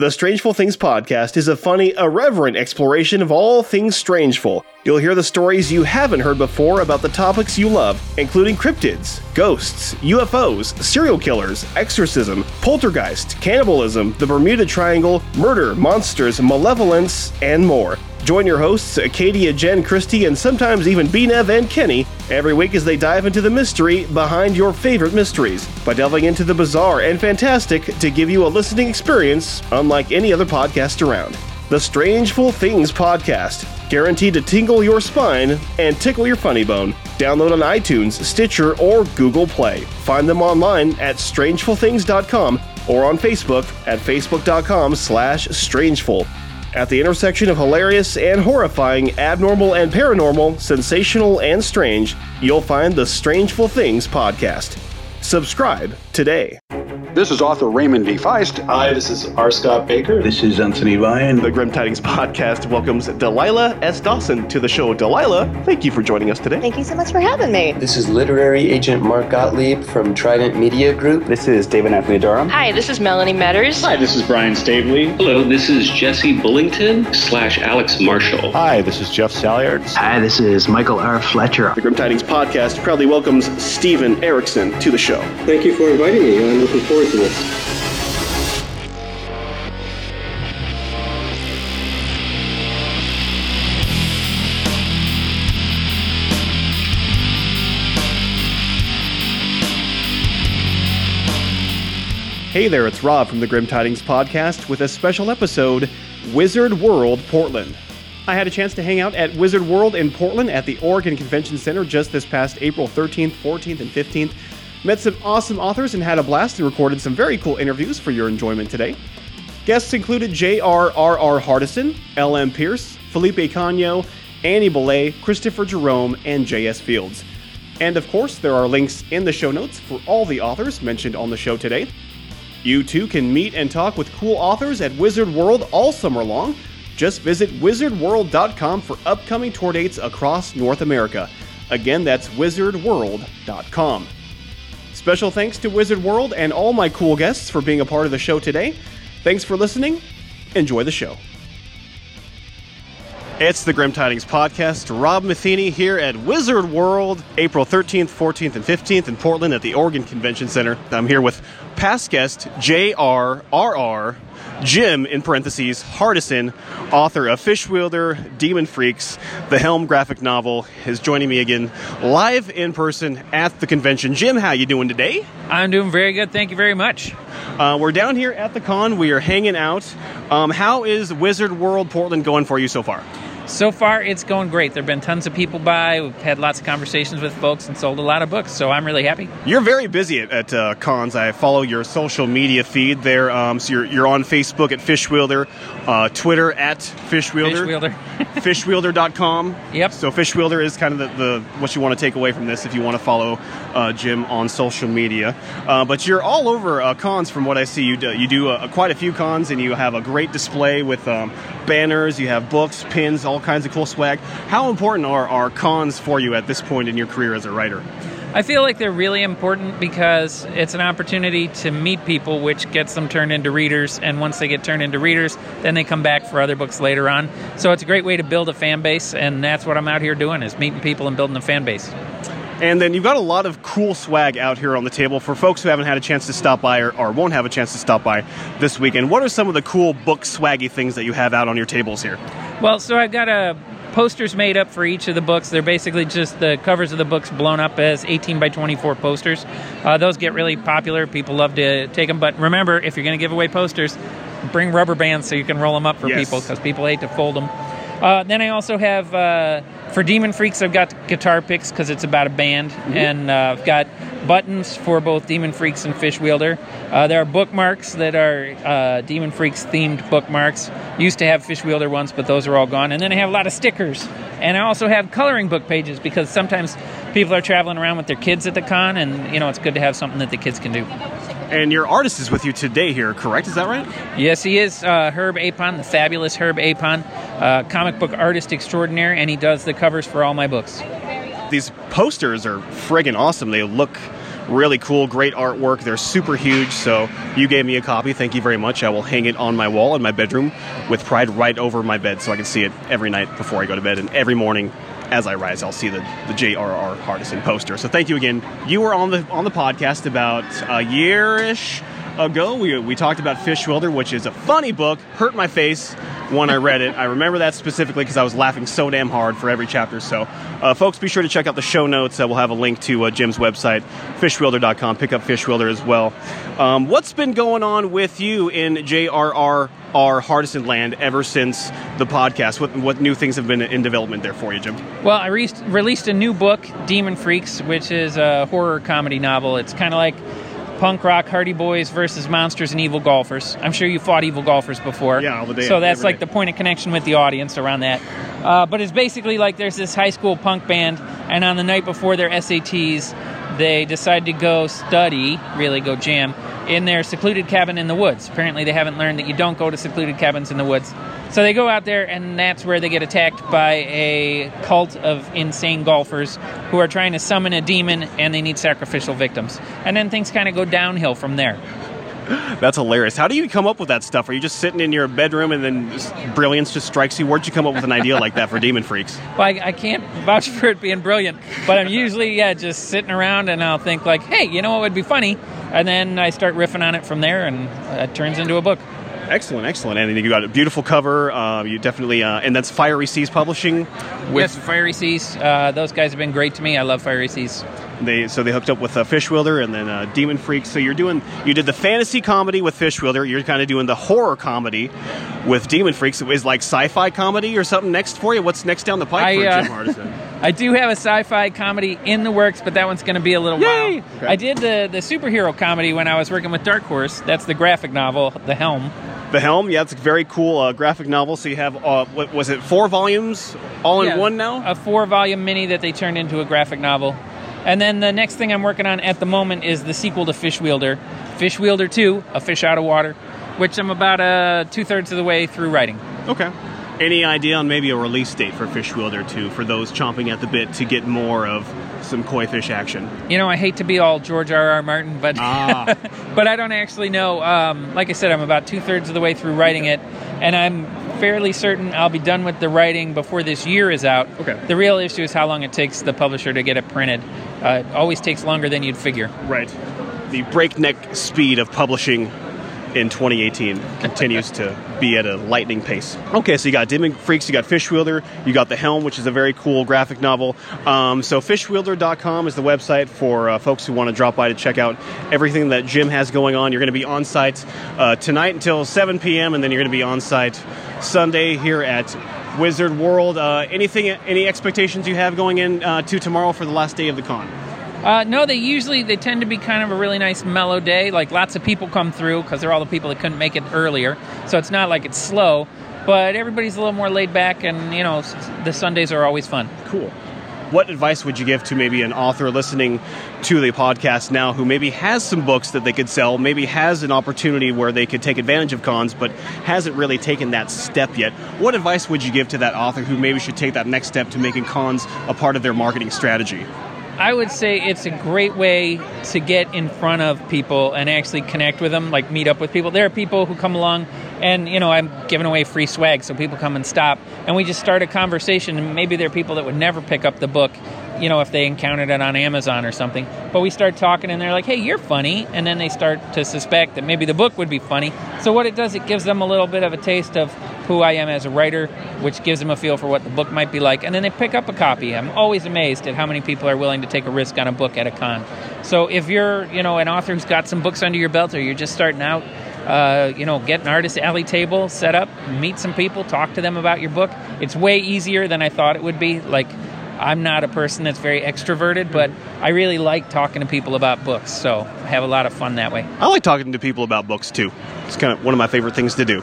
The Strangeful Things podcast is a funny, irreverent exploration of all things strangeful. You'll hear the stories you haven't heard before about the topics you love, including cryptids, ghosts, UFOs, serial killers, exorcism, poltergeist, cannibalism, the Bermuda Triangle, murder, monsters, malevolence, and more. Join your hosts, Acadia, Jen, Christy, and sometimes even Bnev and Kenny every week as they dive into the mystery behind your favorite mysteries by delving into the bizarre and fantastic to give you a listening experience unlike any other podcast around. The Strangeful Things Podcast, guaranteed to tingle your spine and tickle your funny bone. Download on iTunes, Stitcher, or Google Play. Find them online at strangefulthings.com or on Facebook at facebook.com slash strangeful. At the intersection of hilarious and horrifying, abnormal and paranormal, sensational and strange, you'll find the Strangeful Things podcast. Subscribe today. This is author Raymond V. Feist. Hi, this is R. Scott Bakker. This is Anthony Ryan. The Grim Tidings podcast welcomes Delilah S. Dawson to the show. Delilah, thank you for joining us today. Thank you so much for having me. This is literary agent Mark Gottlieb from Trident Media Group. This is David Anthony Durham. Hi, this is Melanie Meadors. Hi, this is Brian Staveley. Hello, this is Jesse Bullington slash Alex Marshall. Hi, this is Jeff Salyards. Hi, this is Michael R. Fletcher. The Grim Tidings podcast proudly welcomes Steven Erikson to the show. Thank you for inviting me. I'm looking forward Hey there, it's Rob from the Grim Tidings Podcast with a special episode Wizard World Portland. I had a chance to hang out at Wizard World in Portland at the Oregon Convention Center just this past April 13th, 14th, and 15th. Met some awesome authors and had a blast and recorded some very cool interviews for your enjoyment today. Guests included J.R.R.R. Hardison, L.M. Pierce, Felipe Cagno, Annie Bellet, Kristopher Jerome, and J.S. Fields. And of course, there are links in the show notes for all the authors mentioned on the show today. You too can meet and talk with cool authors at Wizard World all summer long. Just visit wizardworld.com for upcoming tour dates across North America. Again, that's wizardworld.com. Special thanks to Wizard World and all my cool guests for being a part of the show today. Thanks for listening. Enjoy the show. It's the Grim Tidings Podcast. Rob Matheny here at Wizard World, April 13th, 14th, and 15th in Portland at the Oregon Convention Center. I'm here with past guest J.R.R.R. Jim, in parentheses, Hardison, author of Fish Wielder, Demon Freaks, the Helm graphic novel, is joining me again live in person at the convention. Jim, how are you doing today? I'm doing very good. Thank you very much. Uh, we're down here at the con. We are hanging out. Um, how is Wizard World Portland going for you so far? So far, it's going great. There have been tons of people by. We've had lots of conversations with folks and sold a lot of books, so I'm really happy. You're very busy at, at uh, cons. I follow your social media feed there. Um, so you're, you're on Facebook at Fishwielder, uh, Twitter at Fishwielder, Fishwielder. Fishwielder.com. Yep. So Fishwielder is kind of the, the what you want to take away from this if you want to follow uh, Jim on social media. Uh, but you're all over uh, cons from what I see. You do, you do uh, quite a few cons and you have a great display with um, banners, you have books, pins, all kinds of cool swag. How important are, are cons for you at this point in your career as a writer? I feel like they're really important because it's an opportunity to meet people, which gets them turned into readers. And once they get turned into readers, then they come back for other books later on. So it's a great way to build a fan base, and that's what I'm out here doing: is meeting people and building a fan base. And then you've got a lot of cool swag out here on the table for folks who haven't had a chance to stop by or, or won't have a chance to stop by this weekend. What are some of the cool book swaggy things that you have out on your tables here? Well, so I've got a posters made up for each of the books. They're basically just the covers of the books blown up as 18 by 24 posters. Uh, those get really popular. People love to take them. But remember, if you're going to give away posters, bring rubber bands so you can roll them up for Yes. people because people hate to fold them. Uh, then I also have uh, for Demon Freaks. I've got guitar picks because it's about a band, and uh, I've got buttons for both Demon Freaks and Fish Wielder. Uh, there are bookmarks that are uh, Demon Freaks themed bookmarks. Used to have Fish Wielder ones, but those are all gone. And then I have a lot of stickers, and I also have coloring book pages because sometimes people are traveling around with their kids at the con, and you know it's good to have something that the kids can do. And your artist is with you today here, correct? Is that right? Yes, he is uh, Herb Apon, the fabulous Herb Apon, uh, comic book artist extraordinaire, and he does the covers for all my books. These posters are friggin' awesome. They look Really cool, great artwork. They're super huge. So you gave me a copy. Thank you very much. I will hang it on my wall in my bedroom with pride right over my bed so I can see it every night before I go to bed and every morning as I rise, I'll see the, the J.R.R. Hardison poster. So thank you again. You were on the on the podcast about a year-ish ago. We, we talked about Fishwielder, which is a funny book. Hurt my face when I read it. I remember that specifically because I was laughing so damn hard for every chapter. So, uh, folks, be sure to check out the show notes. Uh, we'll have a link to uh, Jim's website, fishwielder.com. Pick up Fishwielder as well. Um, what's been going on with you in J.R.R. Hardison land ever since the podcast? What, what new things have been in development there for you, Jim? Well, I re- released a new book, Demon Freaks, which is a horror comedy novel. It's kind of like punk rock Hardy Boys versus monsters and evil golfers. I'm sure you fought evil golfers before. Yeah, all the day. So that's like day. the point of connection with the audience around that. Uh, but it's basically like there's this high school punk band, and on the night before their SATs, they decide to go study, really go jam, in their secluded cabin in the woods. Apparently, they haven't learned that you don't go to secluded cabins in the woods. So they go out there, and that's where they get attacked by a cult of insane golfers who are trying to summon a demon, and they need sacrificial victims. And then things kind of go downhill from there. That's hilarious. How do you come up with that stuff? Are you just sitting in your bedroom and then just brilliance just strikes you? Where'd you come up with an idea like that for Demon Freaks? Well, I, I can't vouch for it being brilliant, but I'm usually yeah just sitting around and I'll think like, hey, you know what would be funny, and then I start riffing on it from there, and it turns into a book. Excellent, excellent. And you got a beautiful cover. Uh, you definitely, uh, and that's Fiery Seas Publishing. With Fiery Seas, uh, those guys have been great to me. I love Fiery Seas. They so they hooked up with uh, Fishwielder and then uh, Demon Freaks. So you're doing you did the fantasy comedy with Fishwielder. You're kind of doing the horror comedy with Demon Freaks. Is like sci-fi comedy or something next for you? What's next down the pipe I, for uh, Jim Hardison? I do have a sci-fi comedy in the works, but that one's going to be a little Yay! while. Okay. I did the the superhero comedy when I was working with Dark Horse. That's the graphic novel, The Helm. The Helm, yeah, it's a very cool uh, graphic novel. So you have uh, what was it? Four volumes, all in one now. A four volume mini that they turned into a graphic novel. And then the next thing I'm working on at the moment is the sequel to Fish Wielder, Fish Wielder 2, A Fish Out of Water, which I'm about uh, two thirds of the way through writing. Okay. Any idea on maybe a release date for Fish Wielder 2 for those chomping at the bit to get more of some koi fish action? You know, I hate to be all George R. R. Martin, but Ah. but I don't actually know. Um, like I said, I'm about two thirds of the way through writing it, and I'm fairly certain I'll be done with the writing before this year is out. Okay. The real issue is how long it takes the publisher to get it printed. Uh, it always takes longer than you'd figure. Right. The breakneck speed of publishing in 2018 continues to be at a lightning pace. Okay, so you got Demon Freaks, you got Fishwielder, you got The Helm, which is a very cool graphic novel. Um, so fishwielder.com is the website for uh, folks who want to drop by to check out everything that Jim has going on. You're going to be on site uh, tonight until 7 p.m., and then you're going to be on site Sunday here at Wizard World. Uh, anything, any expectations you have going in uh, to tomorrow for the last day of the con? Uh, no, they usually they tend to be kind of a really nice mellow day. Like lots of people come through because they're all the people that couldn't make it earlier. So it's not like it's slow, but everybody's a little more laid back, and you know the Sundays are always fun. Cool. What advice would you give to maybe an author listening to the podcast now who maybe has some books that they could sell, maybe has an opportunity where they could take advantage of cons, but hasn't really taken that step yet? What advice would you give to that author who maybe should take that next step to making cons a part of their marketing strategy? I would say it's a great way to get in front of people and actually connect with them, like meet up with people. There are people who come along, and you know, I'm giving away free swag, so people come and stop, and we just start a conversation. And maybe there are people that would never pick up the book, you know, if they encountered it on Amazon or something. But we start talking, and they're like, "Hey, you're funny," and then they start to suspect that maybe the book would be funny. So what it does, it gives them a little bit of a taste of who I am as a writer, which gives them a feel for what the book might be like, and then they pick up a copy. I'm always amazed at how many people are willing to take a risk on a book at a con. So if you're, you know, an author who's got some books under your belt, or you're just starting out, uh, you know, get an artist alley table set up, meet some people, talk to them about your book. It's way easier than I thought it would be. Like, I'm not a person that's very extroverted, but I really like talking to people about books, so I have a lot of fun that way. I like talking to people about books too. It's kind of one of my favorite things to do.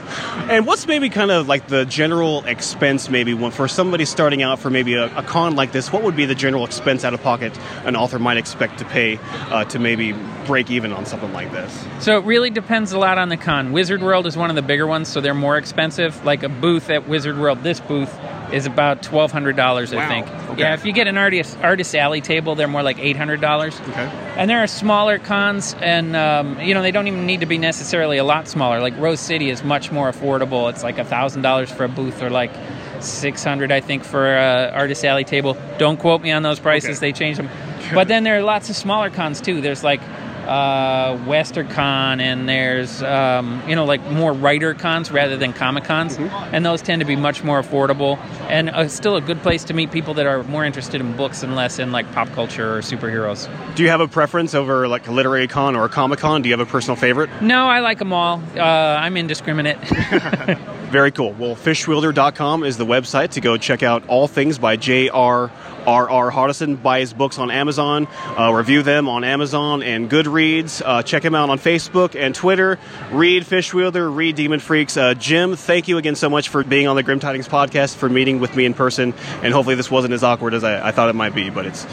And what's maybe kind of like the general expense, maybe when, for somebody starting out for maybe a, a con like this? What would be the general expense out of pocket an author might expect to pay uh, to maybe break even on something like this? So it really depends a lot on the con. Wizard World is one of the bigger ones, so they're more expensive. Like a booth at Wizard World, this booth is about twelve hundred dollars, I Wow. think. Okay. Yeah, if you get an artist artist alley table, they're more like eight hundred dollars. Okay. And there are smaller cons, and um, you know they don't even need to be necessarily a lot smaller. Like Rose City is much more affordable. It's like thousand dollars for a booth, or like six hundred, I think, for a artist alley table. Don't quote me on those prices; Okay. they change them. but then there are lots of smaller cons too. There's like uh, WesternCon, and there's um, you know like more writer cons rather than comic cons, and those tend to be much more affordable and uh, still a good place to meet people that are more interested in books and less in like pop culture or superheroes. Do you have a preference over like a literary con or a comic con? Do you have a personal favorite? No, I like them all. Uh, I'm indiscriminate. Very cool. Well, fishwielder.com is the website to go check out all things by J.R.R.R. Hardison. Buy his books on Amazon, uh, review them on Amazon and Goodreads. Uh, check him out on Facebook and Twitter. Read Fishwielder, read Demon Freaks. Uh, Jim, thank you again so much for being on the Grim Tidings podcast, for meeting with me in person, and hopefully this wasn't as awkward as I, I thought it might be, but it's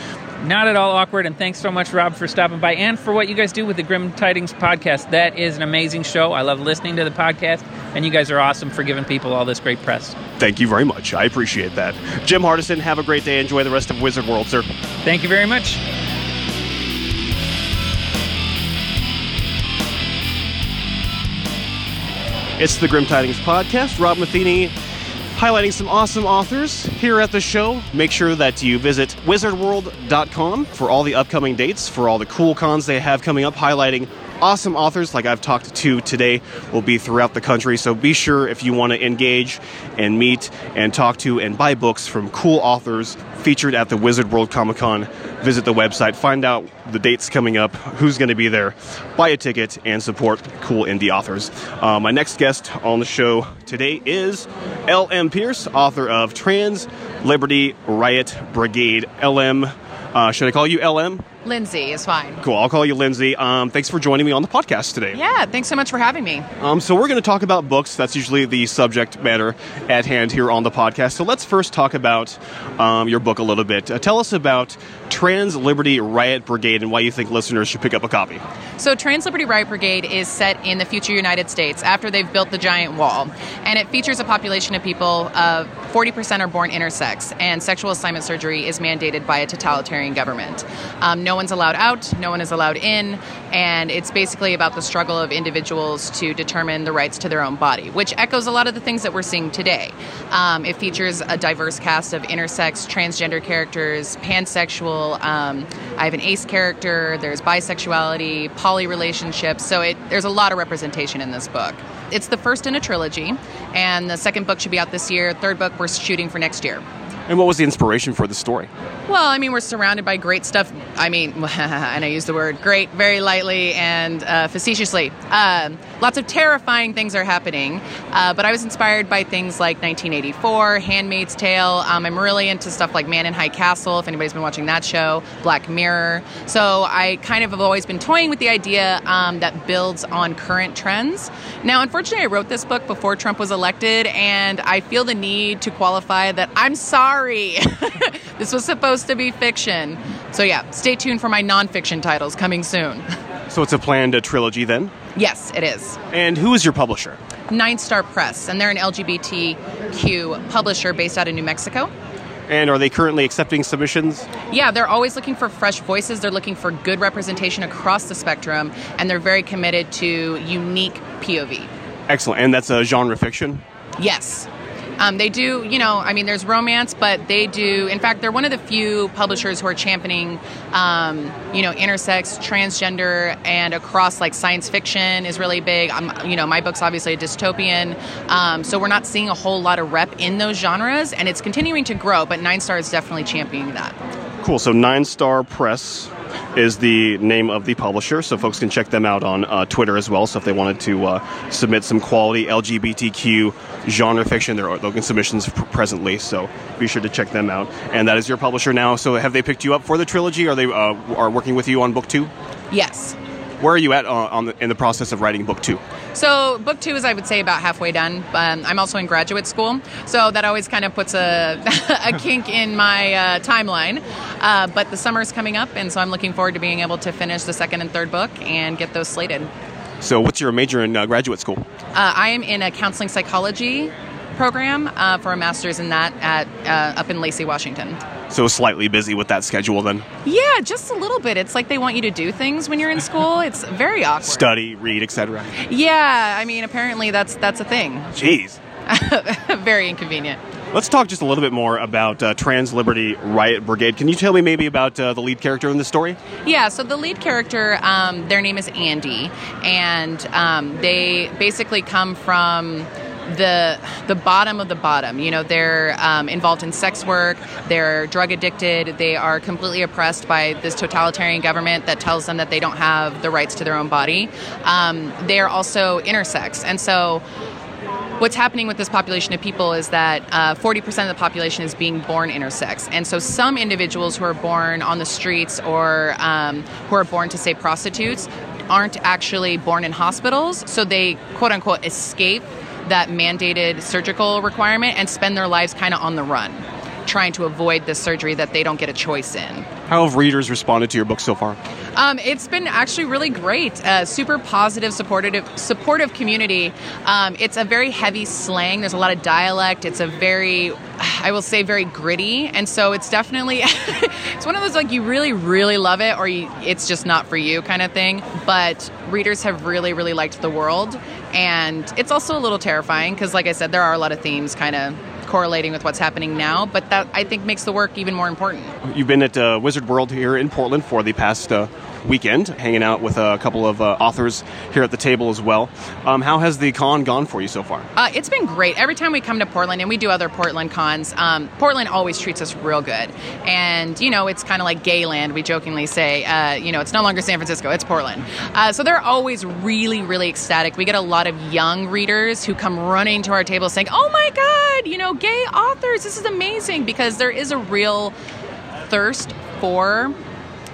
Not at all awkward, and thanks so much, Rob, for stopping by and for what you guys do with the Grim Tidings podcast. That is an amazing show. I love listening to the podcast, and you guys are awesome for giving people all this great press. thank you very much. I appreciate that. Jim Hardison, have a great day. Enjoy the rest of Wizard World, sir. Thank you very much. It's the Grim Tidings Podcast. Rob Matheny highlighting some awesome authors here at the show. Make sure that you visit wizardworld.com for all the upcoming dates, for all the cool cons they have coming up, highlighting awesome authors like I've talked to today will be throughout the country. So be sure if you want to engage and meet and talk to and buy books from cool authors featured at the Wizard World Comic Con, visit the website, find out the dates coming up, who's going to be there, buy a ticket, and support cool indie authors. Uh, my next guest on the show today is L.M. Pierce, author of Trans Liberty Riot Brigade. L.M. Uh, should I call you L.M.? Lindsay is fine. Cool. I'll call you Lindsay. Um, thanks for joining me on the podcast today. Yeah, thanks so much for having me. Um, so we're going to talk about books. That's usually the subject matter at hand here on the podcast. So let's first talk about um, your book a little bit. Uh, tell us about Trans Liberty Riot Brigade and why you think listeners should pick up a copy. So, Trans Liberty Riot Brigade is set in the future United States after they've built the giant wall. And it features a population of people, uh, 40% are born intersex, and sexual assignment surgery is mandated by a totalitarian government. Um, no one's allowed out, no one is allowed in, and it's basically about the struggle of individuals to determine the rights to their own body, which echoes a lot of the things that we're seeing today. Um, it features a diverse cast of intersex, transgender characters, pansexual. Um, I have an ace character. There's bisexuality, poly relationships. So it, there's a lot of representation in this book. It's the first in a trilogy, and the second book should be out this year. Third book we're shooting for next year. And what was the inspiration for the story? Well, I mean, we're surrounded by great stuff. I mean, and I use the word great very lightly and uh, facetiously. Um lots of terrifying things are happening, uh, but I was inspired by things like 1984, Handmaid's Tale. Um, I'm really into stuff like Man in High Castle, if anybody's been watching that show, Black Mirror. So I kind of have always been toying with the idea um, that builds on current trends. Now, unfortunately, I wrote this book before Trump was elected, and I feel the need to qualify that I'm sorry. this was supposed to be fiction. So, yeah, stay tuned for my nonfiction titles coming soon. So it's a planned uh, trilogy then. yes, it is. And who is your publisher? Ninestar Press, and they're an LGBTQ publisher based out of New Mexico. And are they currently accepting submissions? Yeah, they're always looking for fresh voices. They're looking for good representation across the spectrum, and they're very committed to unique POV. Excellent. And that's a genre fiction? Yes. Um, they do, you know, I mean, there's romance, but they do, in fact, they're one of the few publishers who are championing, um, you know, intersex, transgender, and across like science fiction is really big. Um, you know, my book's obviously a dystopian, um, so we're not seeing a whole lot of rep in those genres, and it's continuing to grow, but Nine Star is definitely championing that. Cool. So Ninestar Press is the name of the publisher, so folks can check them out on uh, Twitter as well. So if they wanted to uh, submit some quality LGBTQ genre fiction, they're looking submissions presently. So be sure to check them out. And that is your publisher now. So have they picked you up for the trilogy? Are they uh, are working with you on book two? Yes. Where are you at uh, on the, in the process of writing book two? So, book two is, I would say, about halfway done. Um, I'm also in graduate school, so that always kind of puts a, a kink in my uh, timeline. Uh, but the summer is coming up, and so I'm looking forward to being able to finish the second and third book and get those slated. So what's your major in uh, graduate school? Uh, I am in a counseling psychology program uh, for a master's in that at uh, up in Lacey, Washington. So slightly busy with that schedule then. Yeah, just a little bit. It's like they want you to do things when you're in school. It's very awkward. Study, read, etc. Yeah, I mean, apparently that's that's a thing. Jeez. very inconvenient. Let's talk just a little bit more about uh, Trans Liberty Riot Brigade. Can you tell me maybe about uh, the lead character in this story? Yeah, so the lead character, um, their name is Andy, and um, they basically come from the the bottom of the bottom. You know, they're um, involved in sex work. They're drug addicted. They are completely oppressed by this totalitarian government that tells them that they don't have the rights to their own body. Um, they are also intersex, and so what's happening with this population of people is that uh, 40% of the population is being born intersex. And so some individuals who are born on the streets or um, who are born to, say, prostitutes aren't actually born in hospitals. So they, quote unquote, escape that mandated surgical requirement and spend their lives kind of on the run, trying to avoid the surgery that they don't get a choice in. How have readers responded to your book so far? Um, it's been actually really great. Uh, super positive, supportive, supportive community. Um, it's a very heavy slang. There's a lot of dialect. It's a very, I will say, very gritty, and so it's definitely, it's one of those like you really, really love it, or you, it's just not for you kind of thing. But readers have really, really liked the world, and it's also a little terrifying because, like I said, there are a lot of themes kind of correlating with what's happening now, but that I think makes the work even more important. You've been at uh, Wizard World here in Portland for the past uh, weekend, hanging out with a couple of uh, authors here at the table as well. Um, how has the con gone for you so far? Uh, it's been great. Every time we come to Portland, and we do other Portland cons, um, Portland always treats us real good. And, you know, it's kind of like Gayland, we jokingly say. Uh, you know, it's no longer San Francisco, it's Portland. Uh, so they're always really, really ecstatic. We get a lot of young readers who come running to our table saying, oh my God, you know, gay authors, this is amazing, because there is a real thirst for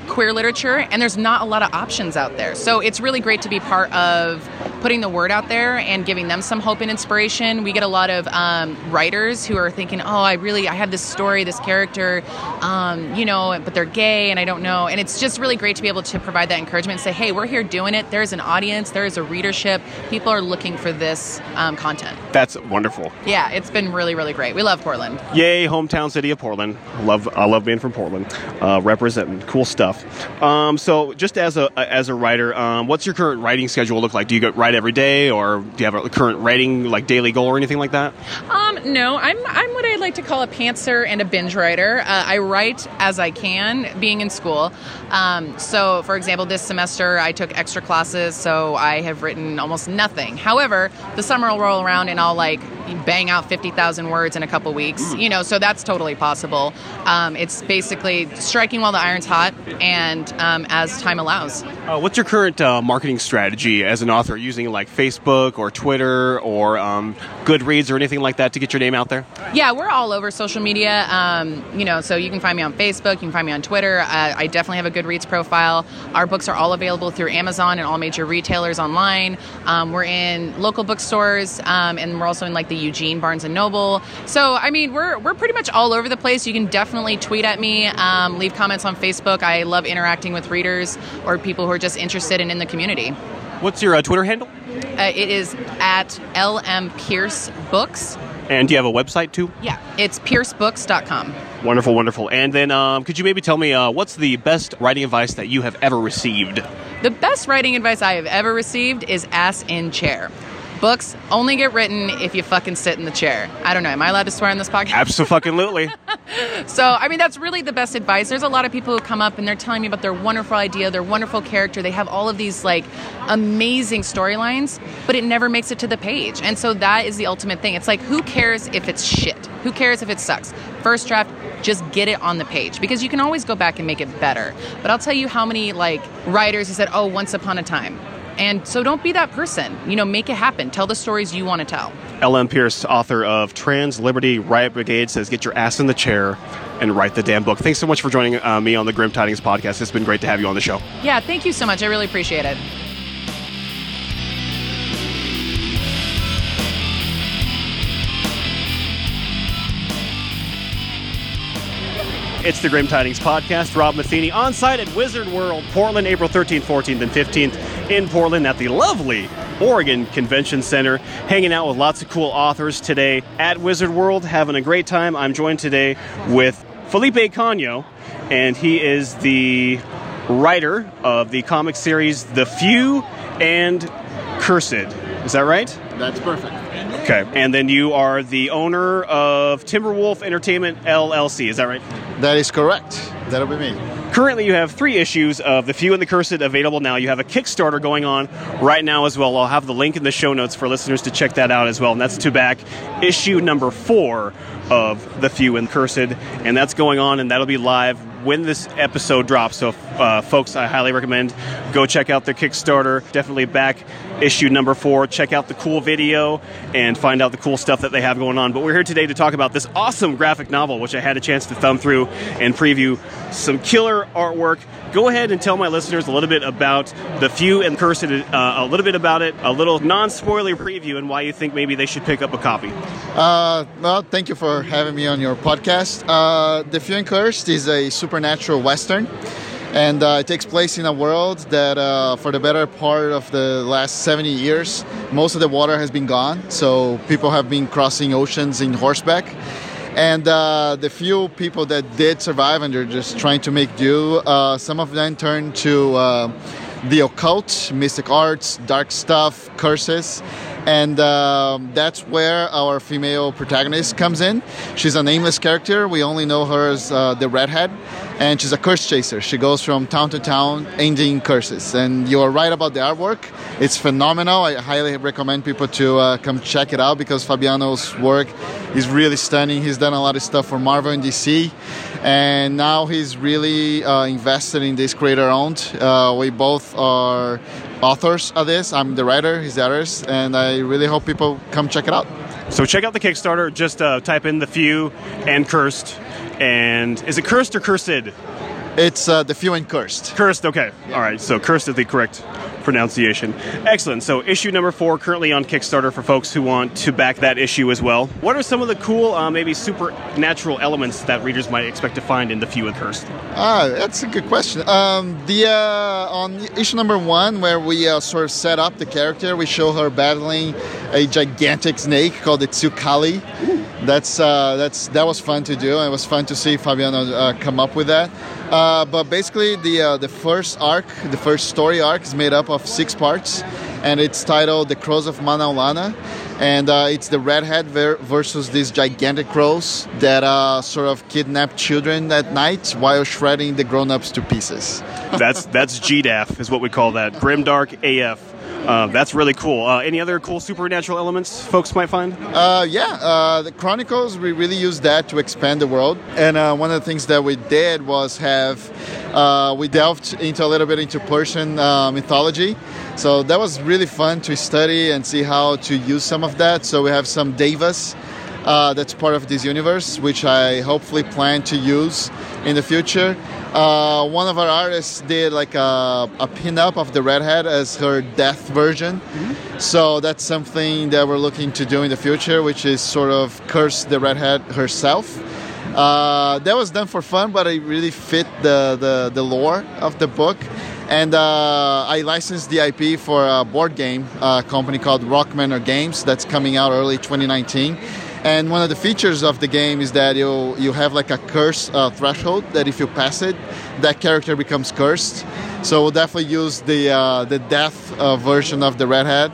queer literature, and there's not a lot of options out there. So it's really great to be part of putting the word out there and giving them some hope and inspiration. We get a lot of um, writers who are thinking, "Oh, I really, I have this story, this character, um, you know, but they're gay, and I don't know." And it's just really great to be able to provide that encouragement and say, "Hey, we're here doing it. There's an audience. There is a readership. People are looking for this um, content." That's wonderful. Yeah, it's been really, really great. We love Portland. Yay, hometown city of Portland. I love, I love being from Portland. Uh, representing, cool stuff. Um, so, just as a as a writer, um, what's your current writing schedule look like? Do you write every day, or do you have a current writing like daily goal or anything like that? Um, no, I'm I'm what I like to call a pantser and a binge writer. Uh, I write as I can, being in school. Um, so, for example, this semester I took extra classes, so I have written almost nothing. However, the summer will roll around and I'll like bang out 50,000 words in a couple weeks, you know, so that's totally possible. Um, it's basically striking while the iron's hot and um, as time allows. Uh, what's your current uh, marketing strategy as an author using like Facebook or Twitter or um, Goodreads or anything like that to get your name out there? Yeah, we're all over social media. Um, you know, so you can find me on Facebook, you can find me on Twitter. Uh, I definitely have a Goodreads profile. Our books are all available through Amazon and all major retailers online. Um, we're in local bookstores, um, and we're also in like the Eugene Barnes and Noble. So, I mean, we're we're pretty much all over the place. You can definitely tweet at me, um, leave comments on Facebook. I love interacting with readers or people who are just interested and in the community. What's your uh, Twitter handle? Uh, it is at LM Pierce Books. And do you have a website too? Yeah, it's piercebooks.com. Wonderful, wonderful. And then, um, could you maybe tell me uh, what's the best writing advice that you have ever received? The best writing advice I have ever received is ass in chair. Books only get written if you fucking sit in the chair. I don't know. Am I allowed to swear on this podcast? Absolutely. So, I mean, that's really the best advice. There's a lot of people who come up and they're telling me about their wonderful idea, their wonderful character. They have all of these like amazing storylines, but it never makes it to the page. And so that is the ultimate thing. It's like, who cares if it's shit? Who cares if it sucks? First draft, just get it on the page because you can always go back and make it better. But I'll tell you how many like writers who said, "Oh, once upon a time." And so don't be that person. You know, make it happen. Tell the stories you want to tell. L.M. Pierce, author of Trans Liberty Riot Brigade, says, "Get your ass in the chair and write the damn book." Thanks so much for joining uh, me on the Grim Tidings podcast. It's been great to have you on the show. Yeah, thank you so much. I really appreciate it. It's the Grim Tidings podcast. Rob Matheny on site at Wizard World, Portland, April 13th, 14th, and 15th in Portland at the lovely Oregon Convention Center. Hanging out with lots of cool authors today at Wizard World, having a great time. I'm joined today with Felipe Cagno, and he is the writer of the comic series The Few and Cursed. Is that right? That's perfect. Okay. And then you are the owner of Timberwolf Entertainment LLC. Is that right? That is correct. That'll be me. Currently, you have three issues of The Few and the Cursed available now. You have a Kickstarter going on right now as well. I'll have the link in the show notes for listeners to check that out as well. And that's to back issue number four of The Few and the Cursed. And that's going on, and that'll be live when this episode drops. So, uh, folks, I highly recommend go check out their Kickstarter. Definitely back issue number four. Check out the cool video and find out the cool stuff that they have going on. But we're here today to talk about this awesome graphic novel, which I had a chance to thumb through and preview some killer artwork. Go ahead and tell my listeners a little bit about The Few and Cursed, uh, a little bit about it, a little non spoiler preview, and why you think maybe they should pick up a copy. Uh, well, thank you for having me on your podcast. Uh, the Few and Cursed is a supernatural western, and uh, it takes place in a world that, uh, for the better part of the last 70 years, most of the water has been gone. So people have been crossing oceans in horseback. And uh, the few people that did survive and they're just trying to make do, uh, some of them turned to uh, the occult, mystic arts, dark stuff, curses. And um, that's where our female protagonist comes in. She's a nameless character. We only know her as uh, the redhead. And she's a curse chaser. She goes from town to town ending curses. And you are right about the artwork. It's phenomenal. I highly recommend people to uh, come check it out because Fabiano's work is really stunning. He's done a lot of stuff for Marvel and DC. And now he's really uh, invested in this creator owned. Uh, we both are authors of this. I'm the writer, he's the artist, and I really hope people come check it out. So check out the Kickstarter. Just uh, type in the few and cursed. And is it cursed or cursed? It's uh, the few and cursed. Cursed. Okay. All right. So cursed is the correct pronunciation. Excellent. So issue number four currently on Kickstarter for folks who want to back that issue as well. What are some of the cool, uh, maybe supernatural elements that readers might expect to find in the few and cursed? Ah, that's a good question. Um, the uh, on issue number one, where we uh, sort of set up the character, we show her battling a gigantic snake called the Tsukali. That's uh, that's that was fun to do. and It was fun to see Fabiano uh, come up with that. Uh, but basically, the uh, the first arc, the first story arc, is made up of six parts, and it's titled "The Crows of Manaulana," and uh, it's the redhead ver- versus these gigantic crows that uh, sort of kidnap children at night while shredding the grown-ups to pieces. that's that's GDAF is what we call that. Grimdark AF. Uh, that's really cool. Uh, any other cool supernatural elements folks might find? Uh, yeah, uh, the Chronicles, we really used that to expand the world. And uh, one of the things that we did was have, uh, we delved into a little bit into Persian mythology. So that was really fun to study and see how to use some of that. So we have some devas. that's part of this universe, which I hopefully plan to use in the future. Uh, one of our artists did like a, a pin-up of the redhead as her death version. Mm-hmm. so that's something that we're looking to do in the future which is sort of curse the redhead herself. Uh, that was done for fun but it really fit the, the, the lore of the book. And uh, I licensed the IP for a board game uh, company called Rock Manor Games that's coming out early 2019 and one of the features of the game is that you you have like a curse uh, threshold that if you pass it, that character becomes cursed. So we'll definitely use the uh, the death uh, version of the redhead.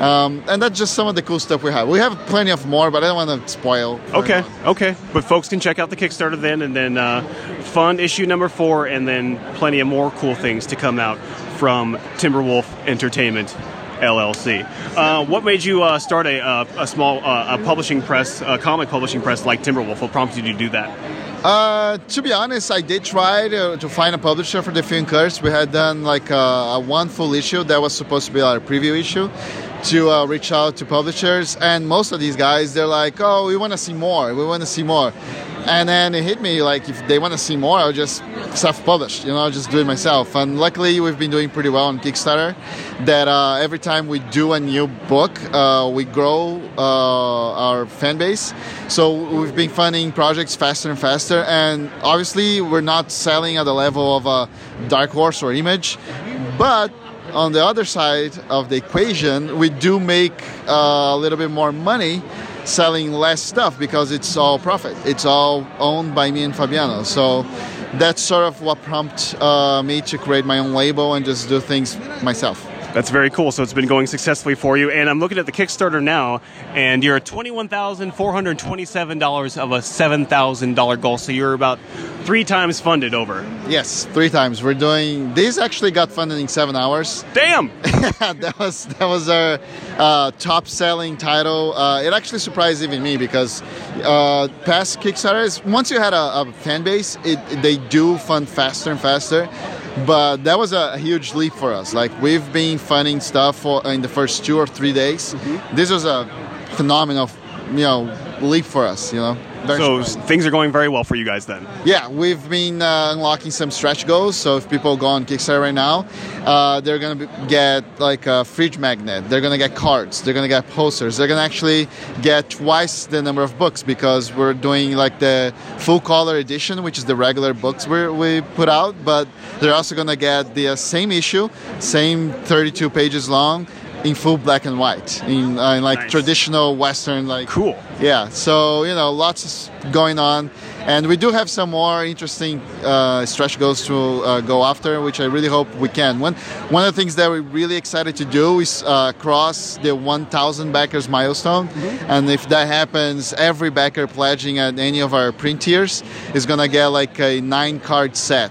Um, and that's just some of the cool stuff we have. We have plenty of more, but I don't want to spoil. Okay, okay. But folks can check out the Kickstarter then, and then uh, fund issue number four, and then plenty of more cool things to come out from Timberwolf Entertainment. LLC. Uh, what made you uh, start a, a, a small uh, a publishing press, a comic publishing press like Timberwolf? What prompted you to do that? Uh, to be honest, I did try to, to, find a publisher for the Few and Cursed. We had done like a, a, one full issue that was supposed to be our preview issue to uh, reach out to publishers, and most of these guys they're like, "Oh, we want to see more. We want to see more." And then it hit me like if they want to see more, I'll just self-publish, you know, I'll just do it myself. And luckily, we've been doing pretty well on Kickstarter. That uh, every time we do a new book, uh, we grow uh, our fan base. So we've been funding projects faster and faster. And obviously, we're not selling at the level of a Dark Horse or Image, but on the other side of the equation, we do make uh, a little bit more money selling less stuff because it's all profit. It's all owned by me and Fabiano. So that's sort of what prompted uh, me to create my own label and just do things myself. That's very cool. So it's been going successfully for you. And I'm looking at the Kickstarter now, and you're at $21,427 of a $7,000 goal. So you're about three times funded over. Yes, three times. We're doing. This actually got funded in seven hours. Damn! that was that was our uh, top selling title. Uh, it actually surprised even me because uh, past Kickstarters, once you had a, a fan base, it, they do fund faster and faster but that was a huge leap for us. Like we've been finding stuff for in the first two or three days. Mm-hmm. This was a phenomenal, you know, leap for us. You know. Very so surprising. things are going very well for you guys then. Yeah, we've been uh, unlocking some stretch goals. So if people go on Kickstarter right now, uh, they're gonna get like a fridge magnet. They're gonna get cards. They're gonna get posters. They're gonna actually get twice the number of books because we're doing like the full color edition, which is the regular books we we put out. But they're also gonna get the uh, same issue, same 32 pages long in full black and white in, uh, in like nice. traditional western like cool yeah so you know lots going on. And we do have some more interesting uh, stretch goals to uh, go after which i really hope we can. One one of the things that we're really excited to do is uh, cross the 1000 backers milestone. Mm-hmm. and if that happens every backer pledging at any of our print tiers is going to get like a nine card set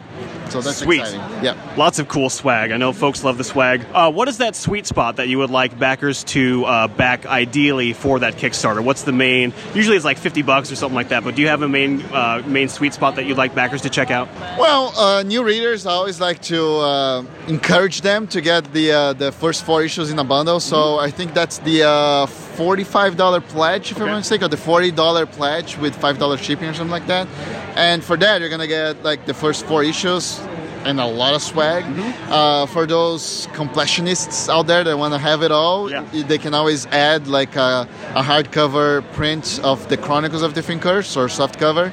so that's sweet. exciting. Yeah, lots of cool swag. I know folks love the swag. Uh, what is that sweet spot that you would like backers to uh, back ideally for that Kickstarter? What's the main? Usually it's like fifty bucks or something like that. But do you have a main uh, main sweet spot that you'd like backers to check out? Well, uh, new readers, I always like to uh, encourage them to get the uh, the first four issues in a bundle. So mm-hmm. I think that's the forty-five dollar pledge, if okay. I'm not mistaken, or the forty dollar pledge with five dollar shipping or something like that. And for that, you're gonna get like the first four issues and a lot of swag. Mm-hmm. Uh, for those completionists out there that want to have it all, yeah. they can always add like a, a hardcover print of the Chronicles of the Thinkers or soft cover.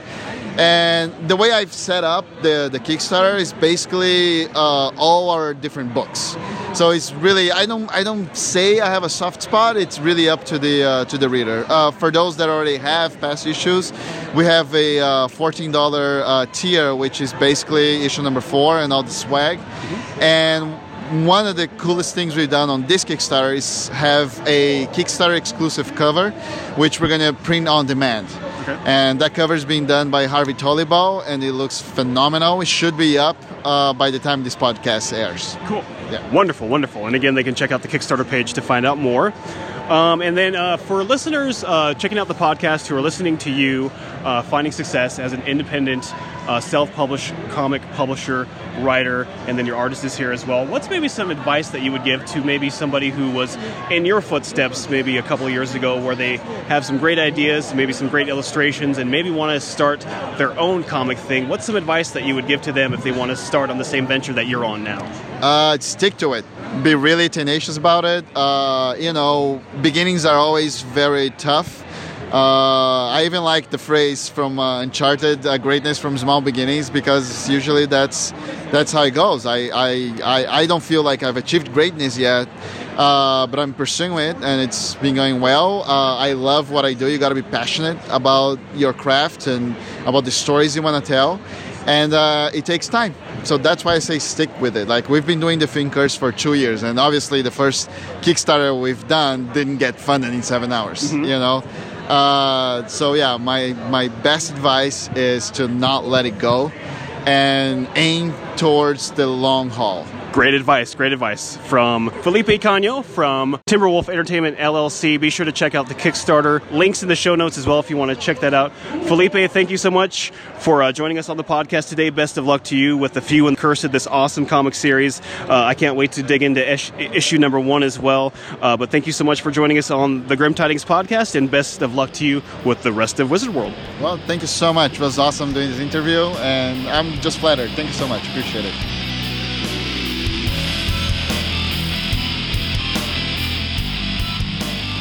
And the way I've set up the, the Kickstarter is basically uh, all our different books. So it's really I don't I don't say I have a soft spot. It's really up to the uh, to the reader. Uh, for those that already have past issues, we have a uh, fourteen dollar uh, tier, which is basically issue number four and all the swag. Mm-hmm. And one of the coolest things we've done on this Kickstarter is have a Kickstarter exclusive cover, which we're gonna print on demand. Okay. And that cover is being done by Harvey Tolibao, and it looks phenomenal. It should be up uh, by the time this podcast airs. Cool. Yeah. Wonderful, wonderful. And again, they can check out the Kickstarter page to find out more. Um, and then uh, for listeners uh, checking out the podcast who are listening to you, uh, finding success as an independent, uh, self-published comic publisher, writer, and then your artist is here as well. What's maybe some advice that you would give to maybe somebody who was in your footsteps maybe a couple of years ago, where they have some great ideas, maybe some great illustrations, and maybe want to start their own comic thing? What's some advice that you would give to them if they want to start on the same venture that you're on now? Uh, stick to it be really tenacious about it. Uh, you know, beginnings are always very tough. Uh, I even like the phrase from uh, Uncharted, uh, "greatness from small beginnings," because usually that's that's how it goes. I I, I, I don't feel like I've achieved greatness yet, uh, but I'm pursuing it, and it's been going well. Uh, I love what I do. You got to be passionate about your craft and about the stories you want to tell and uh, it takes time. So that's why I say stick with it. Like we've been doing the Thinkers for two years, and obviously the first Kickstarter we've done didn't get funded in seven hours. Mm-hmm. You know, uh, so yeah, my my best advice is to not let it go, and aim towards the long haul. Great advice, great advice from Felipe Cagno from Timberwolf Entertainment LLC. Be sure to check out the Kickstarter. Links in the show notes as well if you want to check that out. Felipe, thank you so much for uh, joining us on the podcast today. Best of luck to you with the Few and Cursed, this awesome comic series. Uh, I can't wait to dig into ish- issue number one as well. Uh, but thank you so much for joining us on the Grim Tidings podcast, and best of luck to you with the rest of Wizard World. Well, thank you so much. It was awesome doing this interview, and I'm just flattered. Thank you so much. Appreciate it.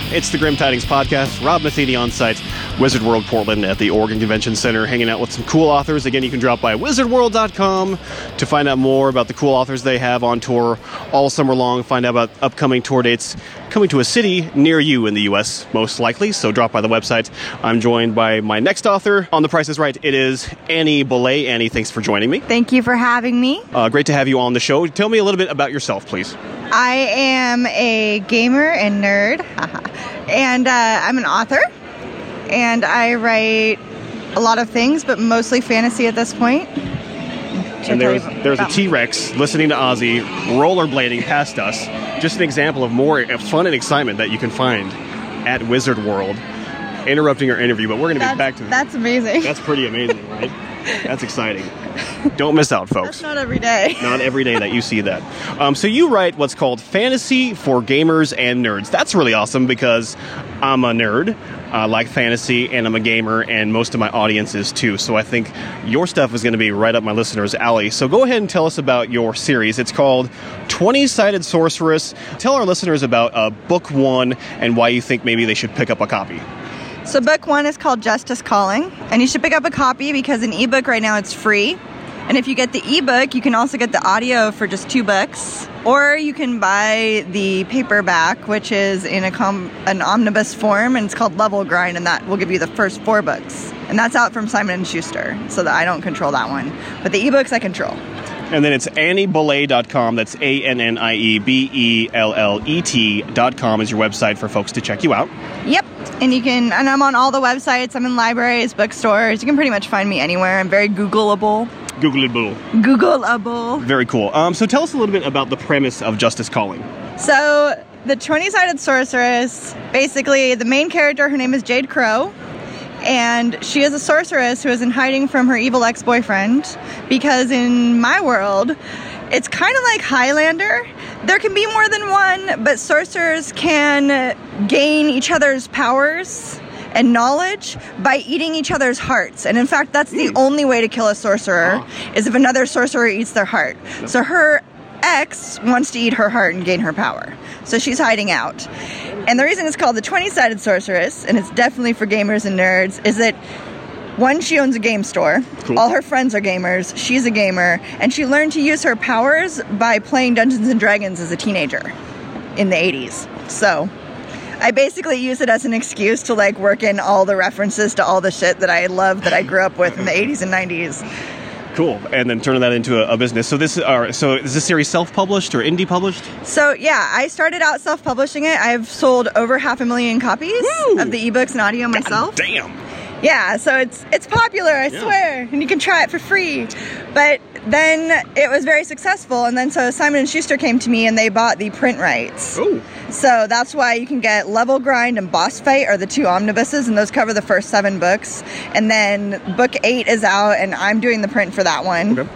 It's the Grim Tidings Podcast. Rob Matheny on site, Wizard World Portland at the Oregon Convention Center, hanging out with some cool authors. Again, you can drop by wizardworld.com to find out more about the cool authors they have on tour all summer long. Find out about upcoming tour dates coming to a city near you in the U.S., most likely. So drop by the website. I'm joined by my next author on The Price is Right. It is Annie Bellet. Annie, thanks for joining me. Thank you for having me. Uh, great to have you on the show. Tell me a little bit about yourself, please. I am a gamer and nerd, and uh, I'm an author, and I write a lot of things, but mostly fantasy at this point. And there's there's a T-Rex listening to Ozzy rollerblading past us. Just an example of more fun and excitement that you can find at Wizard World. Interrupting our interview, but we're going to get back to that. That's amazing. That's pretty amazing, right? That's exciting. Don't miss out, folks. That's not every day. Not every day that you see that. Um, so you write what's called fantasy for gamers and nerds. That's really awesome because I'm a nerd. I like fantasy and I'm a gamer, and most of my audience is too. So I think your stuff is going to be right up my listeners' alley. So go ahead and tell us about your series. It's called 20 Sided Sorceress. Tell our listeners about uh, book one and why you think maybe they should pick up a copy. So, book one is called Justice Calling, and you should pick up a copy because an ebook right now it's free. And if you get the ebook, you can also get the audio for just two bucks, or you can buy the paperback, which is in a com- an omnibus form, and it's called Level Grind, and that will give you the first four books. And that's out from Simon and Schuster, so that I don't control that one, but the ebooks I control. And then it's anniebellet.com. That's A N N I E B E L L E T.com is your website for folks to check you out. Yep. And you can, and I'm on all the websites. I'm in libraries, bookstores. You can pretty much find me anywhere. I'm very Googleable. Googleable. Googleable. Very cool. Um, so tell us a little bit about the premise of Justice Calling. So the 20-sided sorceress, basically the main character, her name is Jade Crow. And she is a sorceress who is in hiding from her evil ex boyfriend because, in my world, it's kind of like Highlander. There can be more than one, but sorcerers can gain each other's powers and knowledge by eating each other's hearts. And in fact, that's the hmm. only way to kill a sorcerer is if another sorcerer eats their heart. So her ex wants to eat her heart and gain her power. So she's hiding out. And the reason it's called the 20 sided sorceress, and it's definitely for gamers and nerds, is that one, she owns a game store. Cool. All her friends are gamers. She's a gamer. And she learned to use her powers by playing Dungeons and Dragons as a teenager in the 80s. So I basically use it as an excuse to like work in all the references to all the shit that I love that I grew up with in the 80s and 90s. Cool. And then turning that into a, a business. So this, uh, so is this series self-published or indie-published? So yeah, I started out self-publishing it. I've sold over half a million copies Woo! of the ebooks and audio myself. Damn. Yeah, so it's it's popular, I Yeah. swear, and you can try it for free. But then it was very successful, and then so Simon and Schuster came to me and they bought the print rights. Oh. So that's why you can get Level Grind and Boss Fight are the two omnibuses, and those cover the first seven books. And then book eight is out, and I'm doing the print for that one. Okay.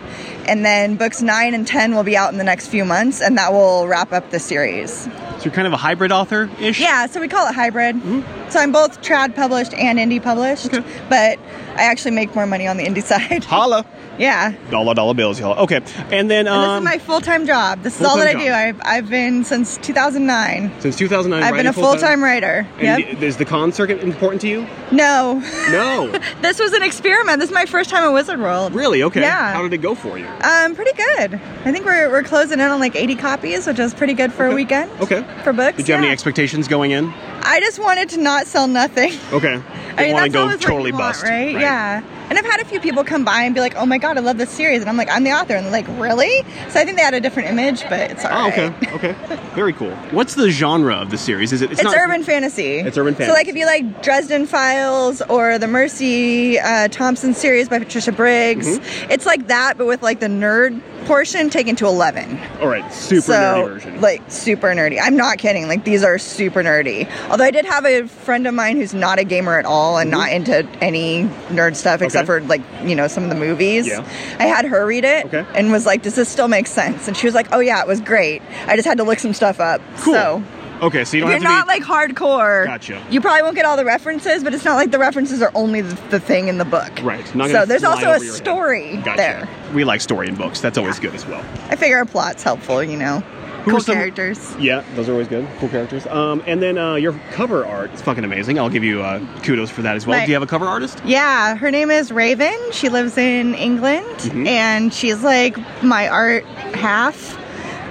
And then books nine and ten will be out in the next few months, and that will wrap up the series. So you're kind of a hybrid author-ish? Yeah, so we call it hybrid. Mm-hmm. So I'm both trad published and indie published, but I actually make more money on the indie side. Holla. yeah. Dollar dollar bills, y'all. Okay. And then And um, this is my full time job. This is all that I full-time do. I've, I've been since 2009. since 2009, I've been a full time writer. And Yep. is the con circuit important to you? No. No. this was an experiment. This is my first time at Wizard World. really? Okay. Yeah. How did it go for you? Um, pretty good. I think we're, we're closing in on like 80 copies, which is pretty good for a weekend. Okay. For books. Did you have any expectations going in? I just wanted to not sell nothing. Okay. I Didn't mean, want to go totally want, bust. right? Yeah. And I've had a few people come by and be like, "Oh my god, I love this series," and I'm like, "I'm the author," and they're like, "Really?" So I think they had a different image, but it's Oh, alright. okay. Okay. Very cool. What's the genre of the series? Is it? It's, not, urban fantasy. It's urban fantasy. So like if you like Dresden Files or the Mercy uh, Thompson series by Patricia Briggs, Mm-hmm. it's like that, but with like the nerd portion taken to 11. All right. Super so, nerdy version. Like super nerdy. I'm not kidding. Like these are super nerdy. Although I did have a friend of mine who's not a gamer at all and not into any nerd stuff except Mm-hmm. Okay. for like, you know, some of the movies. Yeah. I had her read it Okay. and was like, does this still make sense? And she was like, oh yeah, it was great. I just had to look some stuff up. cool. So okay. So you don't. You're have not be. like hardcore, Gotcha. you probably won't get all the references, but it's not like the references are only the, the thing in the book. Right. Not so there's also a story Gotcha. there. We like story in books. That's always good as well. I figure a plot's helpful, you know. Who cool some- characters. Yeah, those are always good. Cool characters. Um, and then uh, your cover art is fucking amazing. I'll give you uh, kudos for that as well. Right. Do you have a cover artist? Yeah, her name is Raven. She lives in England, Mhm. and she's like my art half.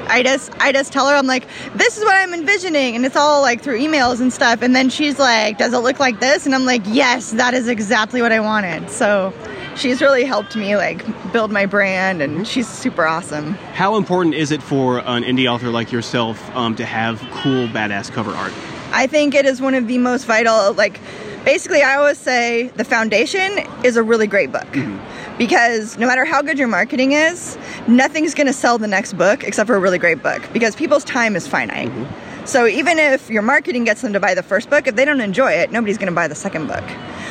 I just I just tell her I'm like this is what I'm envisioning and it's all like through emails and stuff and then she's like does it look like this and I'm like yes that is exactly what I wanted so she's really helped me like build my brand and mm-hmm. she's super awesome How important is it for an indie author like yourself um, to have cool, badass cover art? I think it is one of the most vital like basically I always say the foundation is a really great book mm-hmm. because no matter how good your marketing is nothing's going to sell the next book except for a really great book because people's time is finite. Mm-hmm. So even if your marketing gets them to buy the first book if they don't enjoy it nobody's going to buy the second book.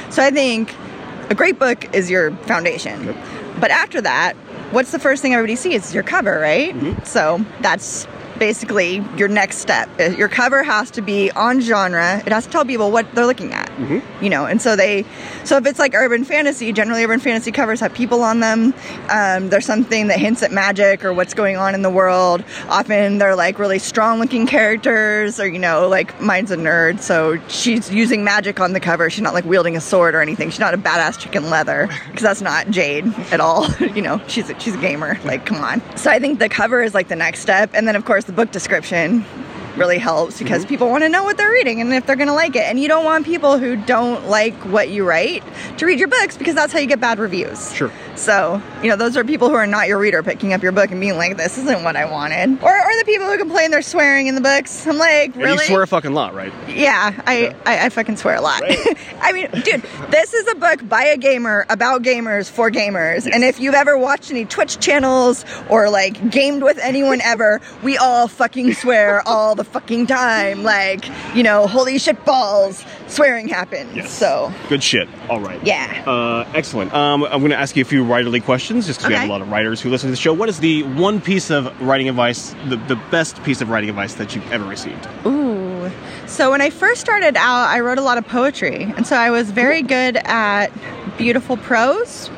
So I think a great book is your foundation. But after that, what's the first thing everybody sees? It's your cover, right? So that's basically your next step. Uh, Your cover has to be on genre. It has to tell people what they're looking at. You know, and so they, so if it's like urban fantasy, generally urban fantasy covers have people on them. Um, there's something that hints at magic or what's going on in the world. Often they're like really strong looking characters, or you know, like mine's a nerd, so she's using magic on the cover. She's not like wielding a sword or anything. She's not a badass chicken leather because that's not Jade at all. you know, she's a, she's a gamer. Like, come on. So I think the cover is like the next step, and then of course the book description really helps because mm-hmm. people want to know what they're reading and if they're going to like it. And you don't want people who don't like what you write to read your books because that's how you get bad reviews. Sure. So, you know, those are people who are not your reader picking up your book and being like, this isn't what I wanted. Or, or the people who complain they're swearing in the books. I'm like, And really? you swear a fucking lot, right? Yeah, I, I, I fucking swear a lot. I mean, dude, this is a book by a gamer about gamers for gamers. And if you've ever watched any Twitch channels or like gamed with anyone ever, we all fucking swear all the fucking time. Like, you know, holy shit balls, swearing happens. So, Good shit. All right. Yeah. Uh, excellent. Um, I'm going to ask you a few writerly questions just because we have a lot of writers who listen to the show. What is the one piece of writing advice, the, the best piece of writing advice that you've ever received? Ooh. So when I first started out, I wrote a lot of poetry. And so I was very good at beautiful prose,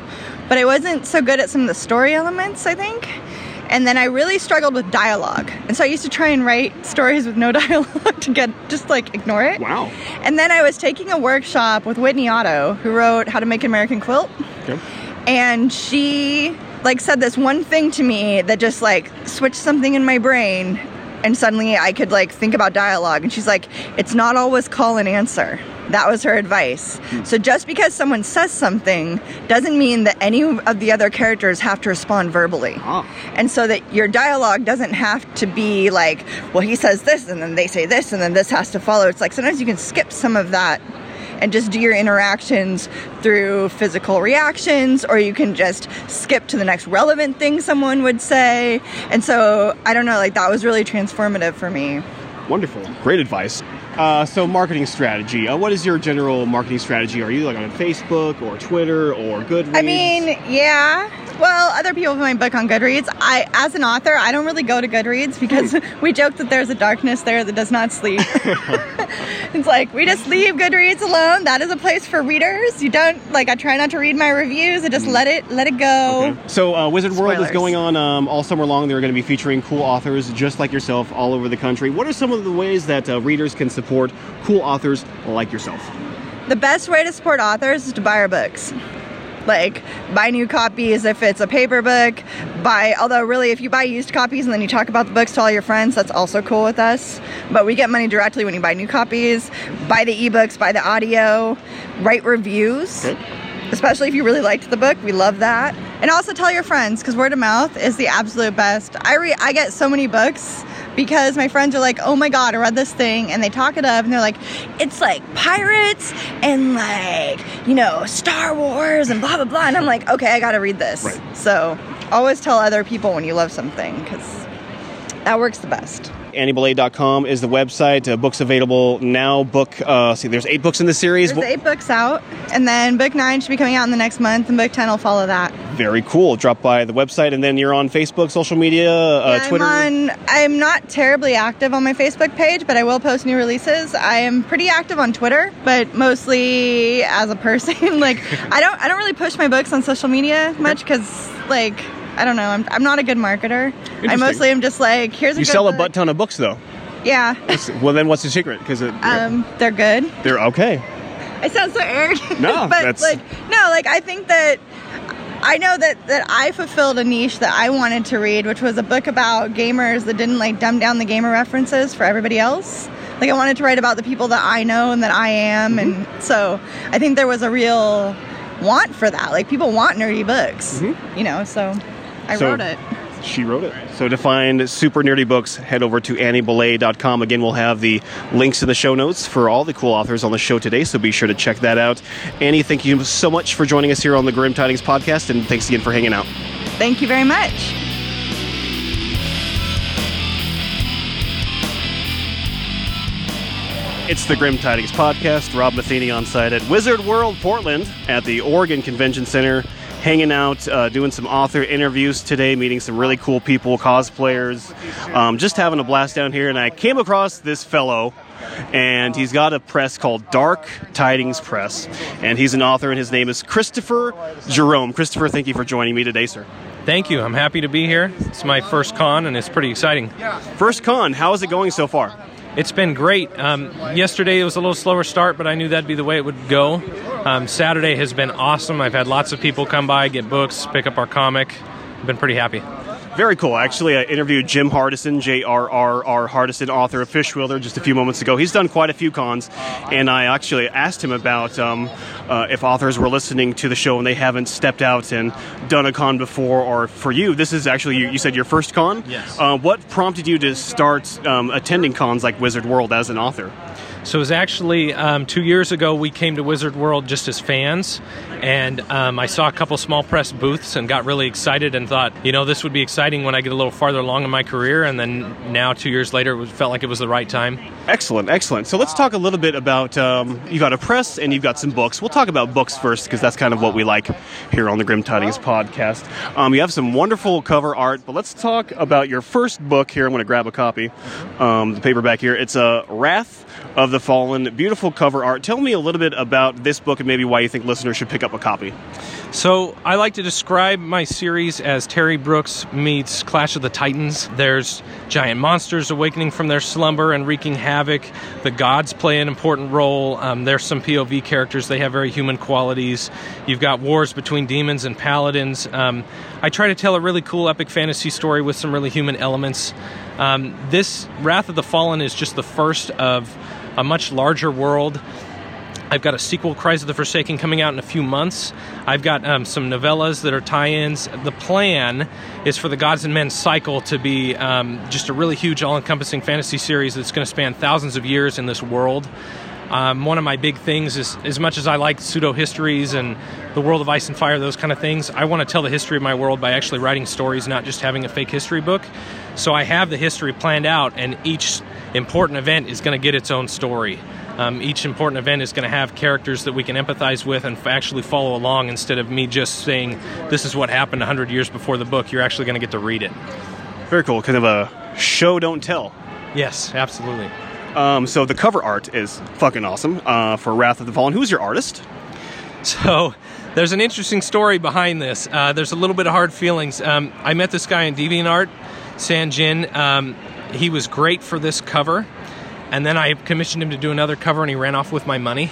but I wasn't so good at some of the story elements, I think. And then I really struggled with dialogue. And so I used to try and write stories with no dialogue to get just like ignore it. Wow. And then I was taking a workshop with Whitney Otto, who wrote How to Make an American Quilt Okay. and she like said this one thing to me that just like switched something in my brain and suddenly I could like think about dialogue and she's like it's not always call and answer that was her advice hmm. so just because someone says something doesn't mean that any of the other characters have to respond verbally ah. and so that your dialogue doesn't have to be like well he says this and then they say this and then this has to follow it's like sometimes you can skip some of that and just do your interactions through physical reactions, or you can just skip to the next relevant thing someone would say. And so, I don't know, like that was really transformative for me. Wonderful. Great advice. Uh, so, marketing strategy. Uh, what is your general marketing strategy? Are you like on Facebook or Twitter or Goodreads? I mean, yeah. Well, other people have my book on Goodreads. I, as an author, I don't really go to Goodreads because we joke that there's a darkness there that does not sleep. it's like we just leave Goodreads alone. That is a place for readers. You don't like. I try not to read my reviews. I just let it let it go. Okay. So, uh, Wizard World is going on um, all summer long. They're going to be featuring cool authors just like yourself all over the country. What are some of the ways that uh, readers can support cool authors like yourself? The best way to support authors is to buy our books. Like, buy new copies if it's a paper book. Buy, although, really, if you buy used copies and then you talk about the books to all your friends, that's also cool with us. But we get money directly when you buy new copies. Buy the ebooks, buy the audio, write reviews. Especially if you really liked the book, we love that. And also tell your friends because word of mouth is the absolute best. I re- I get so many books because my friends are like, "Oh my god, I read this thing," and they talk it up, and they're like, "It's like pirates and like you know Star Wars and blah blah blah," and I'm like, "Okay, I got to read this." Right. So always tell other people when you love something because that works the best. AnnieBellet.com is the website. Uh, books available now. Book, uh, see, there's eight books in the series. There's eight books out, and then book nine should be coming out in the next month, and book ten will follow that. Very cool. Drop by the website, and then you're on Facebook, social media, uh, Yeah, Twitter. I'm on. I'm not terribly active on my Facebook page, but I will post new releases. I am pretty active on Twitter, but mostly as a person. like I don't. I don't really push my books on social media much because like. I don't know. I'm, I'm not a good marketer. I mostly am just like, here's a You sell a butt ton of books though. Yeah. Well, then what's the secret? Because Um, they're good. they're okay. I sound so arrogant. No, but that's- like no, like I think that I know that that I fulfilled a niche that I wanted to read, which was a book about gamers that didn't like dumb down the gamer references for everybody else. Like I wanted to write about the people that I know and that I am, Mm-hmm. and so I think there was a real want for that. Like people want nerdy books, you know. So I. So- wrote it. She wrote it. So to find super nerdy books, head over to anniebellet.com. Again, we'll have the links in the show notes for all the cool authors on the show today, so be sure to check that out. Annie, thank you so much for joining us here on the Grim Tidings podcast, and thanks again for hanging out. Thank you very much. It's the Grim Tidings podcast. Rob Matheny on site at Wizard World Portland at the Oregon Convention Center, hanging out, uh, doing some author interviews today, meeting some really cool people, cosplayers, um, just having a blast down here. And I came across this fellow, and he's got a press called Dark Tidings Press, and he's an author, and his name is Kristopher Jerome. Kristopher, thank you for joining me today, sir. Thank you. I'm happy to be here. It's my first con, and it's pretty exciting. First con, how is it going so far? It's been great. Um, yesterday it was a little slower start, but I knew that'd be the way it would go. Um, Saturday has been awesome. I've had lots of people come by, get books, pick up our comic. I've been pretty happy. Very cool. Actually, I interviewed Jim Hardison, J R R R Hardison, author of Fishwielder, just a few moments ago. He's done quite a few cons, and I actually asked him about um, uh, if authors were listening to the show and they haven't stepped out and done a con before, or for you, this is actually, you, you said your first con? Yes. Uh, what prompted you to start um, attending cons like Wizard World as an author? So it was actually um, two years ago we came to Wizard World just as fans, and um, I saw a couple small press booths and got really excited and thought, you know, this would be exciting when I get a little farther along in my career. And then now, two years later, it felt like it was the right time. Excellent, excellent. So let's talk a little bit about um, you've got a press and you've got some books. We'll talk about books first because that's kind of what we like here on the Grim Tidings podcast. Um, you have some wonderful cover art, but let's talk about your first book here. I'm going to grab a copy, um, the paperback here. It's a Wrath of the Fallen, beautiful cover art. Tell me a little bit about this book and maybe why you think listeners should pick up a copy. So I like to describe my series as Terry Brooks meets Clash of the Titans. There's giant monsters awakening from their slumber and wreaking havoc. The gods play an important role. Um, there's some POV characters. They have very human qualities. You've got wars between demons and paladins. Um, I try to tell a really cool epic fantasy story with some really human elements. Um, this Wrath of the Fallen is just the first of a much larger world. I've got a sequel, Cries of the Forsaken, coming out in a few months. I've got um, some novellas that are tie ins. The plan is for the Gods and Men cycle to be um, just a really huge, all encompassing fantasy series that's going to span thousands of years in this world. Um, one of my big things is, as much as I like pseudo histories and the world of ice and fire, those kind of things, I want to tell the history of my world by actually writing stories, not just having a fake history book. So I have the history planned out, and each important event is going to get its own story. Um, each important event is going to have characters that we can empathize with and f- actually follow along instead of me just saying, this is what happened 100 years before the book. You're actually going to get to read it. Very cool. Kind of a show, don't tell. Yes, absolutely. Um, so the cover art is fucking awesome uh, for Wrath of the Fallen. Who's your artist? So there's an interesting story behind this. Uh, there's a little bit of hard feelings. Um, I met this guy in DeviantArt, San Jin. Um, he was great for this cover. And then I commissioned him to do another cover, and he ran off with my money.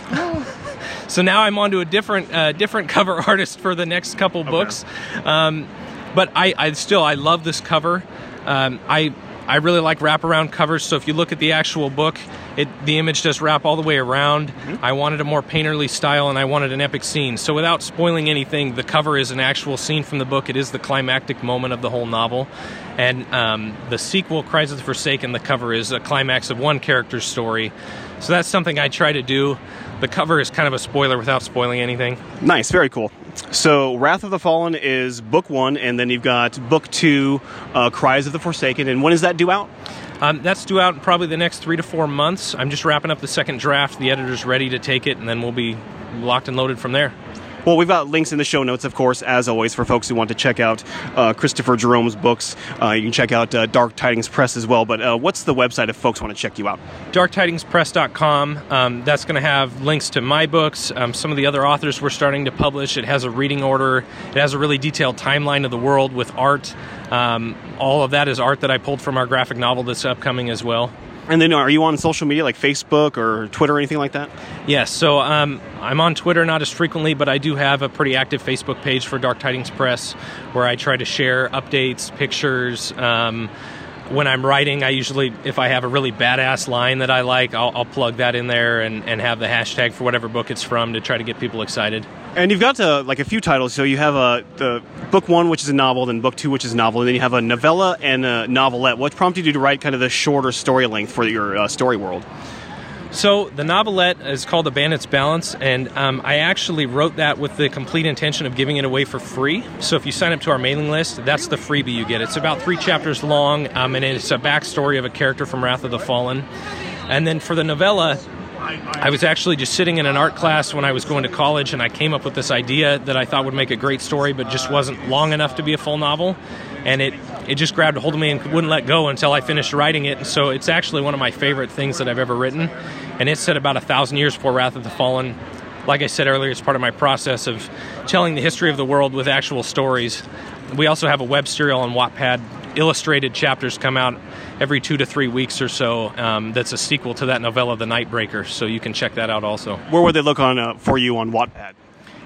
so now I'm on to a different, uh, different cover artist for the next couple books. Um, but I, I still I love this cover. Um, I I really like wraparound covers. So if you look at the actual book, it the image does wrap all the way around. I wanted a more painterly style, and I wanted an epic scene. So without spoiling anything, the cover is an actual scene from the book. It is the climactic moment of the whole novel, and um, the sequel, Cries of the Forsaken, the cover is a climax of one character's story. So that's something I try to do. The cover is kind of a spoiler without spoiling anything. Nice, very cool. So, Wrath of the Fallen is book one, and then you've got book two, uh, Cries of the Forsaken. And when is that due out? Um, that's due out in probably the next three to four months. I'm just wrapping up the second draft. The editor's ready to take it, and then we'll be locked and loaded from there. Well, we've got links in the show notes, of course, as always, for folks who want to check out uh, Kristopher Jerome's books. Uh, you can check out uh, Dark Tidings Press as well. But uh, what's the website if folks want to check you out? DarkTidingsPress.com. Um, that's going to have links to my books, um, some of the other authors we're starting to publish. It has a reading order, it has a really detailed timeline of the world with art. Um, all of that is art that I pulled from our graphic novel that's upcoming as well. And then, are you on social media like Facebook or Twitter or anything like that? Yes, so um, I'm on Twitter not as frequently, but I do have a pretty active Facebook page for Dark Tidings Press where I try to share updates, pictures. Um, when I'm writing, I usually, if I have a really badass line that I like, I'll, I'll plug that in there and, and have the hashtag for whatever book it's from to try to get people excited. And you've got uh, like a few titles. So you have uh, the book one, which is a novel, then book two, which is a novel, and then you have a novella and a novelette. What prompted you to write kind of the shorter story length for your uh, story world? So the novelette is called The Bandit's Balance, and um, I actually wrote that with the complete intention of giving it away for free. So if you sign up to our mailing list, that's the freebie you get. It's about three chapters long, um, and it's a backstory of a character from Wrath of the Fallen. And then for the novella, I was actually just sitting in an art class when I was going to college, and I came up with this idea that I thought would make a great story, but just wasn't long enough to be a full novel. And it, it just grabbed a hold of me and wouldn't let go until I finished writing it. And so it's actually one of my favorite things that I've ever written. And it's set about a thousand years before Wrath of the Fallen. Like I said earlier, it's part of my process of telling the history of the world with actual stories. We also have a web serial on Wattpad. Illustrated chapters come out every two to three weeks or so. Um, that's a sequel to that novella, The Nightbreaker. So you can check that out also. Where would they look on uh, for you on Wattpad?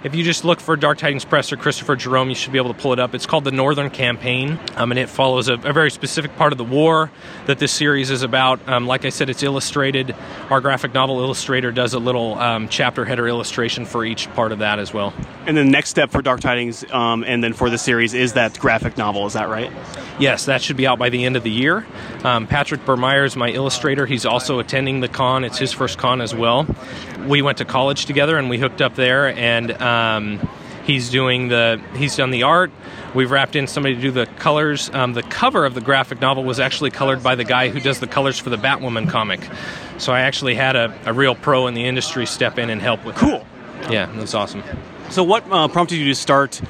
If you just look for Dark Tidings Press or Kristopher Jerome, you should be able to pull it up. It's called the Northern Campaign, um, and it follows a, a, very specific part of the war that this series is about. Um, like I said, it's illustrated. Our graphic novel illustrator does a little um, chapter header illustration for each part of that as well. And the next step for Dark Tidings, um, and then for the series, is that graphic novel. Is that right? Yes, that should be out by the end of the year. Um, Patrick Bermeyer is my illustrator. He's also attending the con. It's his first con as well. We went to college together, and we hooked up there, and um, he's doing the he's done the art. We've wrapped in somebody to do the colors. Um, the cover of the graphic novel was actually colored by the guy who does the colors for the Batwoman comic. So I actually had a, a real pro in the industry step in and help with. Cool. That. Yeah, that's awesome. So what uh, prompted you to start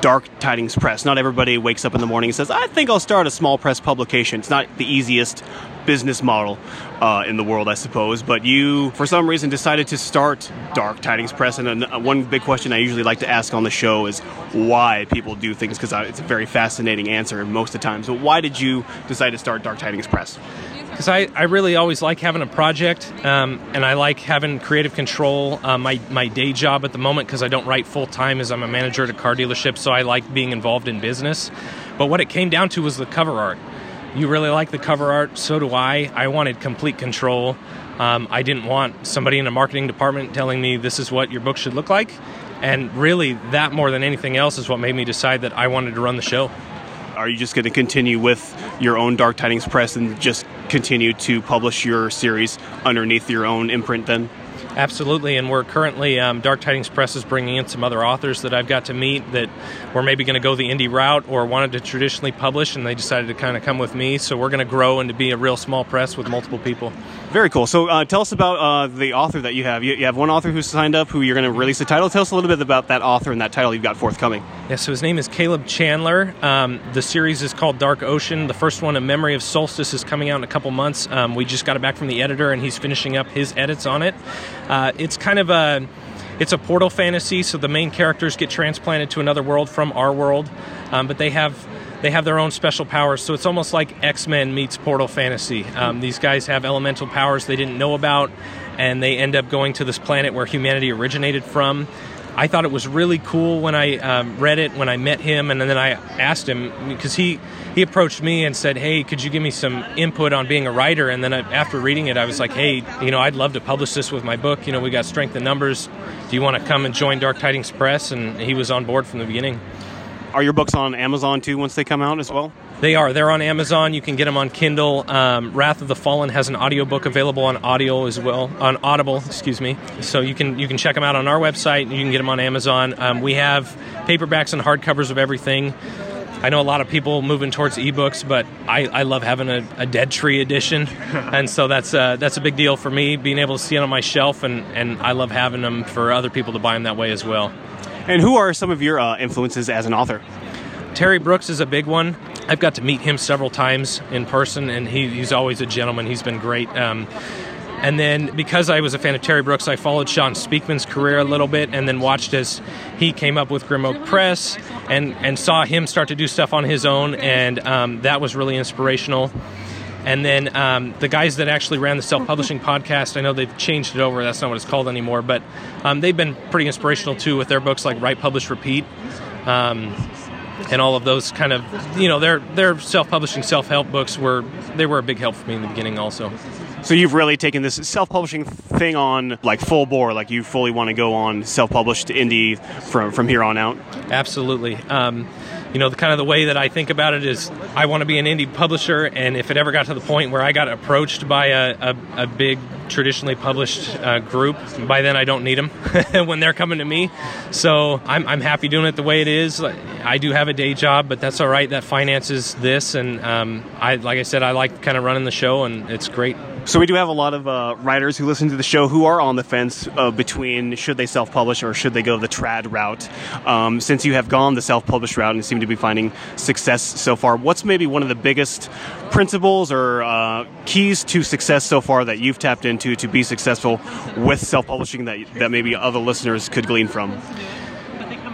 Dark Tidings Press? Not everybody wakes up in the morning and says, "I think I'll start a small press publication." It's not the easiest business model uh, in the world, I suppose. But you, for some reason, decided to start Dark Tidings Press. And uh, one big question I usually like to ask on the show is why people do things, because it's a very fascinating answer most of the time. So, why did you decide to start Dark Tidings Press? Because I, I really always like having a project, um, and I like having creative control. Uh, my, my day job at the moment, because I don't write full time, is I'm a manager at a car dealership, so I like being involved in business. But what it came down to was the cover art you really like the cover art, so do I. I wanted complete control. Um, I didn't want somebody in a marketing department telling me this is what your book should look like. And really, that more than anything else is what made me decide that I wanted to run the show. Are you just going to continue with your own Dark Tidings Press and just continue to publish your series underneath your own imprint then? Absolutely, and we're currently um, Dark Tidings Press is bringing in some other authors that I've got to meet that were maybe going to go the indie route or wanted to traditionally publish, and they decided to kind of come with me. So we're going to grow and to be a real small press with multiple people. Very cool. So uh, tell us about uh, the author that you have. You, you, have one author who's signed up who you're going to release the title. Tell us a little bit about that author and that title you've got forthcoming. Yeah, so his name is Caleb Chandler. Um, the series is called Dark Ocean. The first one, A Memory of Solstice, is coming out in a couple months. Um, we just got it back from the editor, and he's finishing up his edits on it. Uh, it's kind of a it's a portal fantasy, so the main characters get transplanted to another world from our world, um, but they have they have their own special powers. So it's almost like X Men meets Portal Fantasy. Um, these guys have elemental powers they didn't know about, and they end up going to this planet where humanity originated from. I thought it was really cool when I um, read it, when I met him, and then I asked him because he he approached me and said, "Hey, could you give me some input on being a writer?" And then I, after reading it, I was like, "Hey, you know, I'd love to publish this with my book. You know, we got Strength in Numbers. Do you want to come and join Dark Tidings Press?" And he was on board from the beginning. Are your books on Amazon too once they come out as well? They are. They're on Amazon. You can get them on Kindle. Um, Wrath of the Fallen has an audiobook available on audio as well, on Audible, excuse me. So you can you can check them out on our website. You can get them on Amazon. Um, we have paperbacks and hardcovers of everything. I know a lot of people moving towards ebooks, but I, I love having a, a, dead tree edition, and so that's uh, that's a big deal for me. Being able to see it on my shelf, and, and I love having them for other people to buy them that way as well. And who are some of your uh, influences as an author? Terry Brooks is a big one. I've got to meet him several times in person, and he, he's always a gentleman. He's been great. Um, and then because I was a fan of Terry Brooks, I followed Shawn Speakman's career a little bit and then watched as he came up with Grim Oak Press and, and saw him start to do stuff on his own. And um, that was really inspirational. And then um, the guys that actually ran the self publishing podcast, I know they've changed it over. That's not what it's called anymore. But um, they've been pretty inspirational too with their books like Write, Publish, Repeat. Um, and all of those kind of, you know, their their self publishing self help books were they were a big help for me in the beginning also. So you've really taken this self-publishing thing on like full bore, like you fully want to go on self-published indie from from here on out. Absolutely. Um, you know, the kind of the way that I think about it is I want to be an indie publisher, and if it ever got to the point where I got approached by a, a, a big traditionally published uh, group, by then I don't need them when they're coming to me. So I'm, I'm happy doing it the way it is. I do have a day job, but that's all right. That finances this, and um, I, like I said, I like kind of running the show, and it's great. So we do have a lot of uh, writers who listen to the show who are on the fence uh, between should they self-publish or should they go the trad route. Um, since you have gone the self-published route and seem to be finding success so far, what's maybe one of the biggest principles or uh, keys to success so far that you've tapped into to be successful with self-publishing that that maybe other listeners could glean from?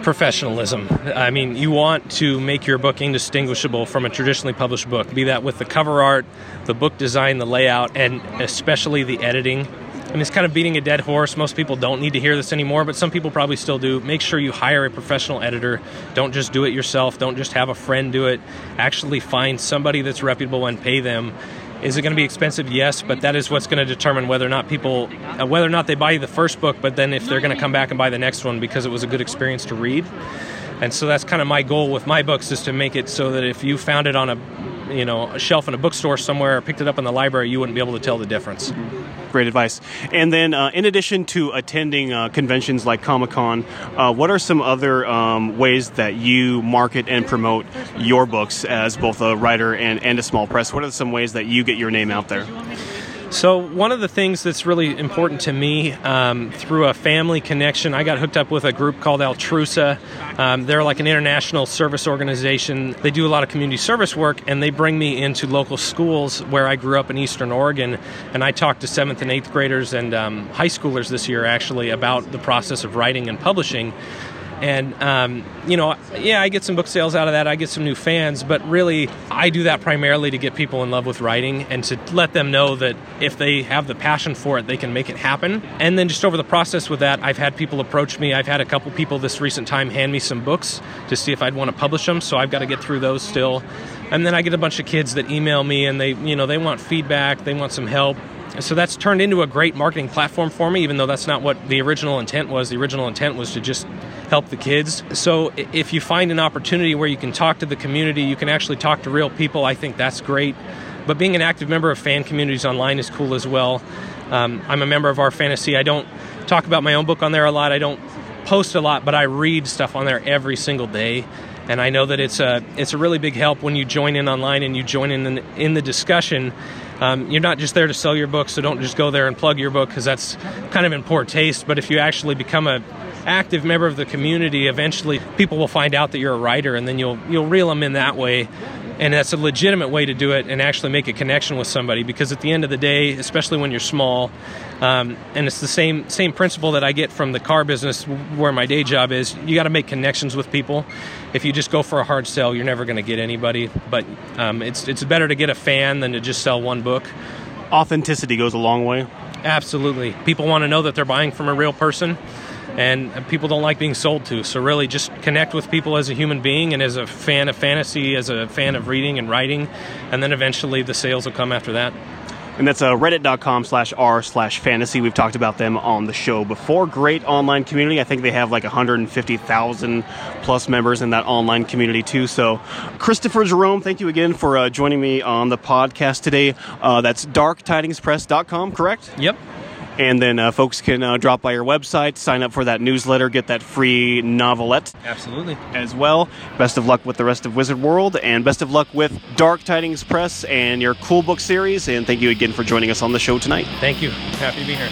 Professionalism. I mean, you want to make your book indistinguishable from a traditionally published book, be that with the cover art, the book design, the layout, and especially the editing. I mean, it's kind of beating a dead horse. Most people don't need to hear this anymore, but some people probably still do. Make sure you hire a professional editor. Don't just do it yourself. Don't just have a friend do it. Actually find somebody that's reputable and pay them is it going to be expensive? Yes, but that is what's going to determine whether or not people, uh, whether or not they buy the first book, but then if they're going to come back and buy the next one because it was a good experience to read. And so that's kind of my goal with my books is to make it so that if you found it on a you know a shelf in a bookstore somewhere or picked it up in the library, you wouldn't be able to tell the difference. Great advice. And then, uh, in addition to attending uh, conventions like Comic Con, uh, what are some other um, ways that you market and promote your books as both a writer and, and a small press? What are some ways that you get your name out there? So, one of the things that's really important to me um, through a family connection, I got hooked up with a group called Altrusa. Um, they're like an international service organization. They do a lot of community service work, and they bring me into local schools where I grew up in Eastern Oregon. And I talked to seventh and eighth graders and um, high schoolers this year actually about the process of writing and publishing. And, um, you know, yeah, I get some book sales out of that. I get some new fans, but really, I do that primarily to get people in love with writing and to let them know that if they have the passion for it, they can make it happen. And then just over the process with that, I've had people approach me. I've had a couple people this recent time hand me some books to see if I'd want to publish them. So I've got to get through those still. And then I get a bunch of kids that email me and they, you know, they want feedback, they want some help so that's turned into a great marketing platform for me even though that's not what the original intent was. The original intent was to just help the kids. So if you find an opportunity where you can talk to the community you can actually talk to real people i think that's great. But being an active member of fan communities online is cool as well. Um, i'm a member of r/Fantasy. I don't talk about my own book on there a lot. I don't post a lot but i read stuff on there every single day. And I know that it's a it's a really big help when you join in online and you join in in, in the discussion um, you're not just there to sell your book, so don't just go there and plug your book because that's kind of in poor taste. But if you actually become a active member of the community, eventually people will find out that you're a writer, and then you'll you'll reel them in that way. And that's a legitimate way to do it and actually make a connection with somebody because at the end of the day, especially when you're small, um, and it's the same same principle that I get from the car business where my day job is. You got to make connections with people. If you just go for a hard sell, you're never going to get anybody. But um, it's it's better to get a fan than to just sell one book. Authenticity goes a long way. Absolutely. People want to know that they're buying from a real person and people don't like being sold to. So really, just connect with people as a human being and as a fan of fantasy, as a fan of reading and writing, and then eventually the sales will come after that and that's uh, reddit.com slash r slash fantasy. We've talked about them on the show before. Great online community. I think they have like 150,000 plus members in that online community too. So, Kristopher Jerome, thank you again for uh, joining me on the podcast today. Uh, that's darktidingspress.com, correct? Yep. And then uh, folks can uh, drop by your website, sign up for that newsletter, get that free novelette. Absolutely. As well. Best of luck with the rest of Wizard World, and best of luck with Dark Tidings Press and your cool book series. And thank you again for joining us on the show tonight. Thank you. Happy to be here.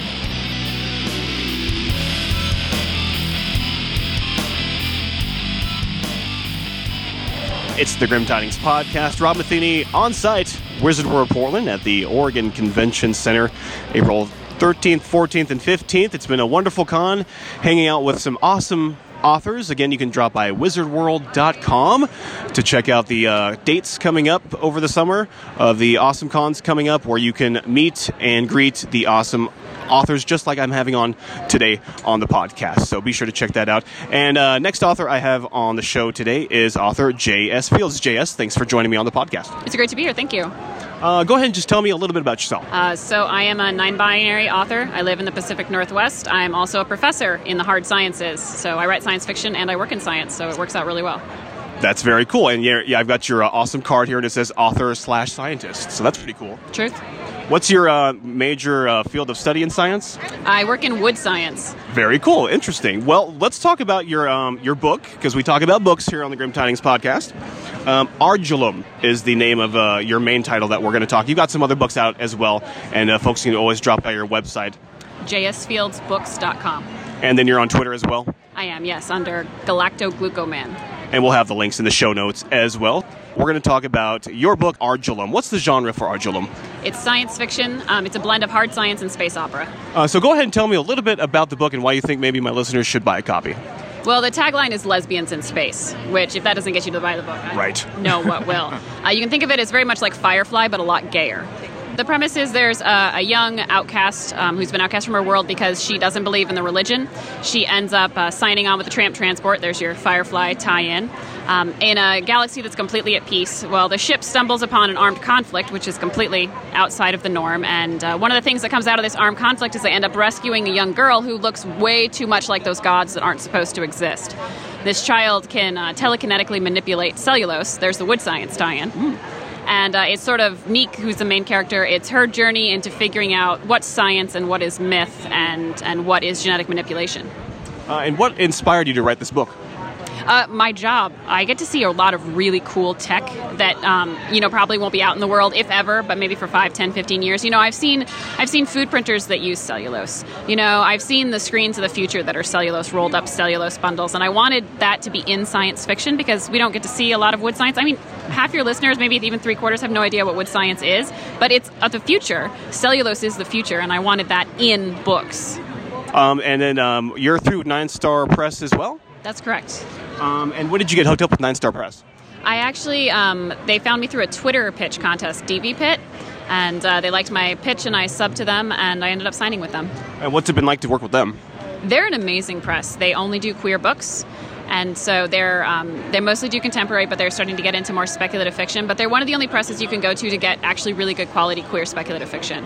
It's the Grim Tidings Podcast. Rob Matheny on site, Wizard World Portland at the Oregon Convention Center, April 13th, 14th, and 15th. It's been a wonderful con, hanging out with some awesome authors. Again, you can drop by wizardworld.com to check out the uh, dates coming up over the summer of the awesome cons coming up where you can meet and greet the awesome authors just like I'm having on today on the podcast. So be sure to check that out. And uh, next author I have on the show today is author J.S. Fields. J.S., thanks for joining me on the podcast. It's great to be here. Thank you. Uh, go ahead and just tell me a little bit about yourself. Uh, so, I am a non binary author. I live in the Pacific Northwest. I'm also a professor in the hard sciences. So, I write science fiction and I work in science, so it works out really well. That's very cool. And yeah, yeah I've got your uh, awesome card here, and it says author slash scientist. So, that's pretty cool. Truth. What's your uh, major uh, field of study in science? I work in wood science. Very cool, interesting. Well, let's talk about your um, your book because we talk about books here on the Grim Tidings podcast. Um, Ardulum is the name of uh, your main title that we're going to talk. You've got some other books out as well, and uh, folks can always drop by your website, jsfieldsbooks.com. And then you're on Twitter as well. I am, yes, under Galactoglucoman. And we'll have the links in the show notes as well. We're going to talk about your book, Ardulum. What's the genre for Ardulum? It's science fiction. Um, it's a blend of hard science and space opera. Uh, so go ahead and tell me a little bit about the book and why you think maybe my listeners should buy a copy. Well, the tagline is lesbians in space, which, if that doesn't get you to buy the book, I right. know what will. uh, you can think of it as very much like Firefly, but a lot gayer. The premise is there's a, a young outcast um, who's been outcast from her world because she doesn't believe in the religion. She ends up uh, signing on with the tramp transport. There's your Firefly tie in. Um, in a galaxy that's completely at peace, well, the ship stumbles upon an armed conflict, which is completely outside of the norm. And uh, one of the things that comes out of this armed conflict is they end up rescuing a young girl who looks way too much like those gods that aren't supposed to exist. This child can uh, telekinetically manipulate cellulose. There's the wood science tie in. Mm. And uh, it's sort of Neek, who's the main character. It's her journey into figuring out what's science and what is myth and, and what is genetic manipulation. Uh, and what inspired you to write this book? Uh, my job. I get to see a lot of really cool tech that um, you know probably won't be out in the world if ever, but maybe for 5, 10, 15 years. You know, I've seen I've seen food printers that use cellulose. You know, I've seen the screens of the future that are cellulose rolled up cellulose bundles, and I wanted that to be in science fiction because we don't get to see a lot of wood science. I mean, half your listeners, maybe even three quarters, have no idea what wood science is, but it's of the future. Cellulose is the future, and I wanted that in books. Um, and then um, you're through Ninestar Press as well. That's correct. Um, and when did you get hooked up with Ninestar Press? I actually, um, they found me through a Twitter pitch contest, DVpit, and uh, they liked my pitch, and I subbed to them, and I ended up signing with them. And what's it been like to work with them? They're an amazing press. They only do queer books. And so they're um, they mostly do contemporary, but they're starting to get into more speculative fiction. But they're one of the only presses you can go to to get actually really good quality queer speculative fiction.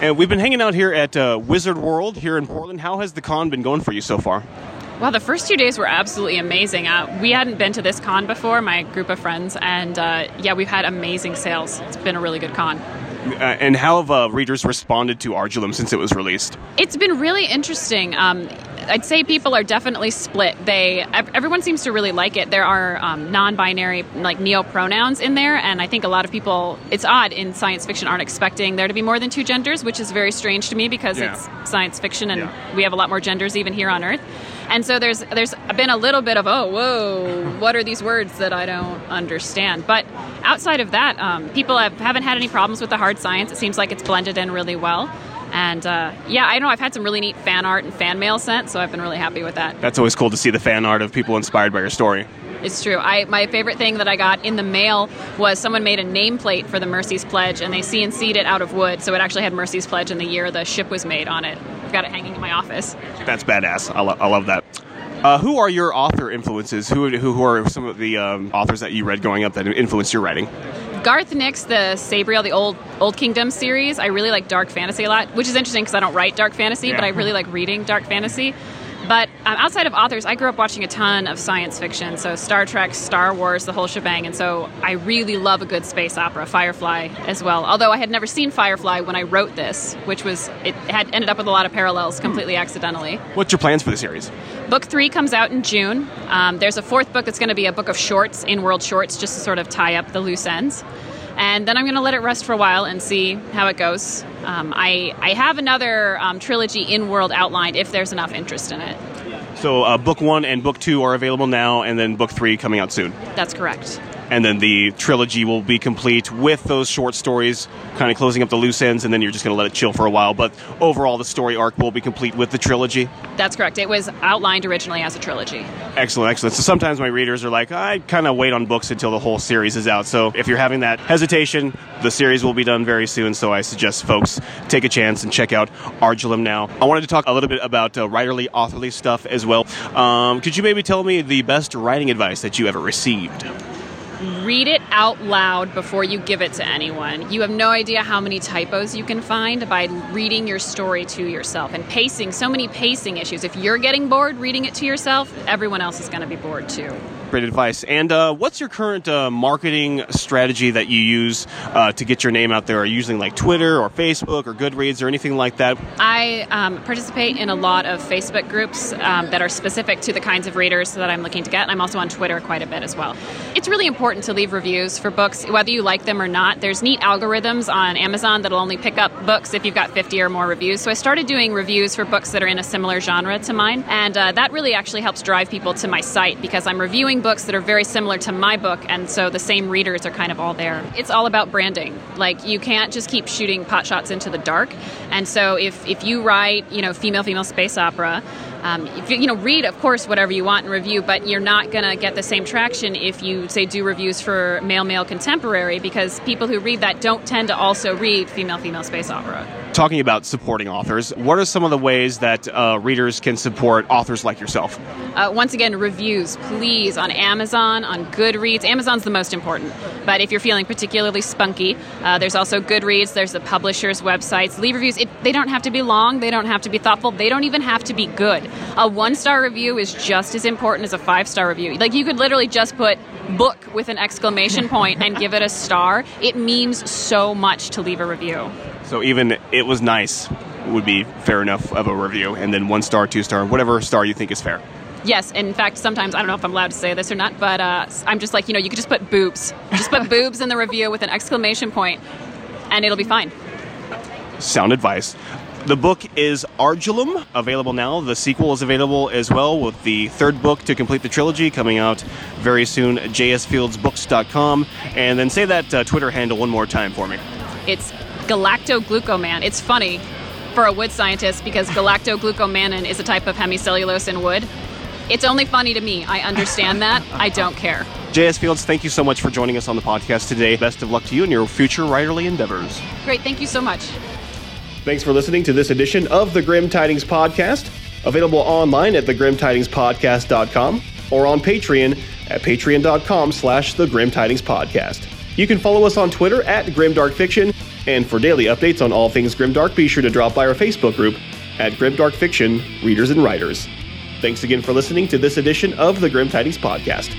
And we've been hanging out here at uh, Wizard World here in Portland. How has the con been going for you so far? Well, the first two days were absolutely amazing. Uh, we hadn't been to this con before, my group of friends, and uh, yeah, we've had amazing sales. It's been a really good con. Uh, and how have uh, readers responded to Ardulum since it was released? It's been really interesting. Um, I'd say people are definitely split. They everyone seems to really like it. There are um, non-binary like neo pronouns in there, and I think a lot of people. It's odd in science fiction aren't expecting there to be more than two genders, which is very strange to me because yeah. it's science fiction and yeah. we have a lot more genders even here on Earth. And so there's there's been a little bit of oh whoa what are these words that I don't understand. But outside of that, um, people have, haven't had any problems with the hard science. It seems like it's blended in really well. And uh, yeah, I know I've had some really neat fan art and fan mail sent, so I've been really happy with that. That's always cool to see the fan art of people inspired by your story. It's true. I my favorite thing that I got in the mail was someone made a nameplate for the Mercy's Pledge, and they CNC'd it out of wood, so it actually had Mercy's Pledge in the year the ship was made on it. I've got it hanging in my office. That's badass. I, lo- I love that. Uh, who are your author influences? Who, who, who are some of the um, authors that you read growing up that influenced your writing? Garth Nix, the Sabriel, the old Old Kingdom series. I really like dark fantasy a lot, which is interesting because I don't write dark fantasy, yeah. but I really like reading dark fantasy. But um, outside of authors, I grew up watching a ton of science fiction, so Star Trek, Star Wars, the whole shebang, and so I really love a good space opera, Firefly as well. Although I had never seen Firefly when I wrote this, which was it had ended up with a lot of parallels completely accidentally. What's your plans for the series? Book three comes out in June. Um, there's a fourth book that's going to be a book of shorts, in world shorts, just to sort of tie up the loose ends and then I'm going to let it rest for a while and see how it goes. Um, I I have another um, trilogy in world outlined if there's enough interest in it. So uh, book one and book two are available now, and then book three coming out soon. That's correct. And then the trilogy will be complete with those short stories, kind of closing up the loose ends, and then you're just going to let it chill for a while. But overall, the story arc will be complete with the trilogy. That's correct. It was outlined originally as a trilogy. Excellent, excellent. So sometimes my readers are like, I kind of wait on books until the whole series is out. So if you're having that hesitation, the series will be done very soon. So I suggest folks take a chance and check out Ardulum now. I wanted to talk a little bit about uh, writerly, authorly stuff as well. Um, could you maybe tell me the best writing advice that you ever received? Read it out loud before you give it to anyone. You have no idea how many typos you can find by reading your story to yourself and pacing, so many pacing issues. If you're getting bored reading it to yourself, everyone else is going to be bored too great advice. And uh, what's your current uh, marketing strategy that you use uh, to get your name out there? Are you using like Twitter or Facebook or Goodreads or anything like that? I um, participate in a lot of Facebook groups um, that are specific to the kinds of readers that I'm looking to get. I'm also on Twitter quite a bit as well. It's really important to leave reviews for books, whether you like them or not. There's neat algorithms on Amazon that'll only pick up books if you've got 50 or more reviews. So I started doing reviews for books that are in a similar genre to mine, and uh, that really actually helps drive people to my site because I'm reviewing books that are very similar to my book, and so the same readers are kind of all there. It's all about branding. Like you can't just keep shooting pot shots into the dark. And so if if you write, you know, female female space opera, um, if you, you know, read of course whatever you want and review, but you're not going to get the same traction if you say do reviews for male male contemporary because people who read that don't tend to also read female female space opera talking about supporting authors, what are some of the ways that uh, readers can support authors like yourself? Uh, once again, reviews, please, on Amazon, on Goodreads. Amazon's the most important, but if you're feeling particularly spunky, uh, there's also Goodreads, there's the publisher's websites. Leave reviews. It, they don't have to be long, they don't have to be thoughtful, they don't even have to be good. A one star review is just as important as a five star review. Like, you could literally just put book with an exclamation point and give it a star. It means so much to leave a review. So even it was nice would be fair enough of a review, and then one star, two star, whatever star you think is fair. Yes, in fact, sometimes I don't know if I'm allowed to say this or not, but uh, I'm just like you know you could just put boobs, just put boobs in the review with an exclamation point, and it'll be fine. Sound advice. The book is Ardulum, available now. The sequel is available as well, with the third book to complete the trilogy coming out very soon. JSFieldsBooks.com, and then say that uh, Twitter handle one more time for me. It's galactoglucoman. It's funny for a wood scientist because galactoglucomannan is a type of hemicellulose in wood. It's only funny to me. I understand that. I don't care. J.S. Fields, thank you so much for joining us on the podcast today. Best of luck to you in your future writerly endeavors. Great. Thank you so much. Thanks for listening to this edition of the Grim Tidings Podcast, available online at thegrimtidingspodcast.com or on Patreon at patreon.com slash the Grim Tidings Podcast. You can follow us on Twitter at GrimDarkFiction and for daily updates on all things Grimdark, be sure to drop by our Facebook group at Grimdark Fiction Readers and Writers. Thanks again for listening to this edition of the Grim Tidings Podcast.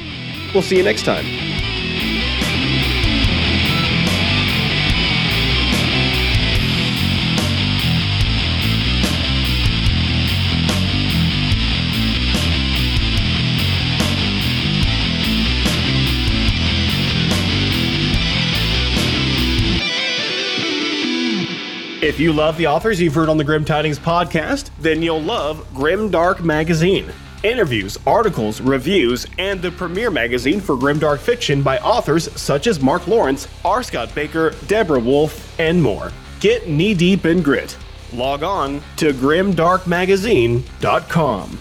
We'll see you next time. If you love the authors you've heard on the Grim Tidings podcast, then you'll love Grim Dark Magazine. Interviews, articles, reviews, and the premier magazine for grimdark fiction by authors such as Mark Lawrence, R. Scott Bakker, Deborah Wolf, and more. Get knee deep in grit. Log on to grimdarkmagazine.com.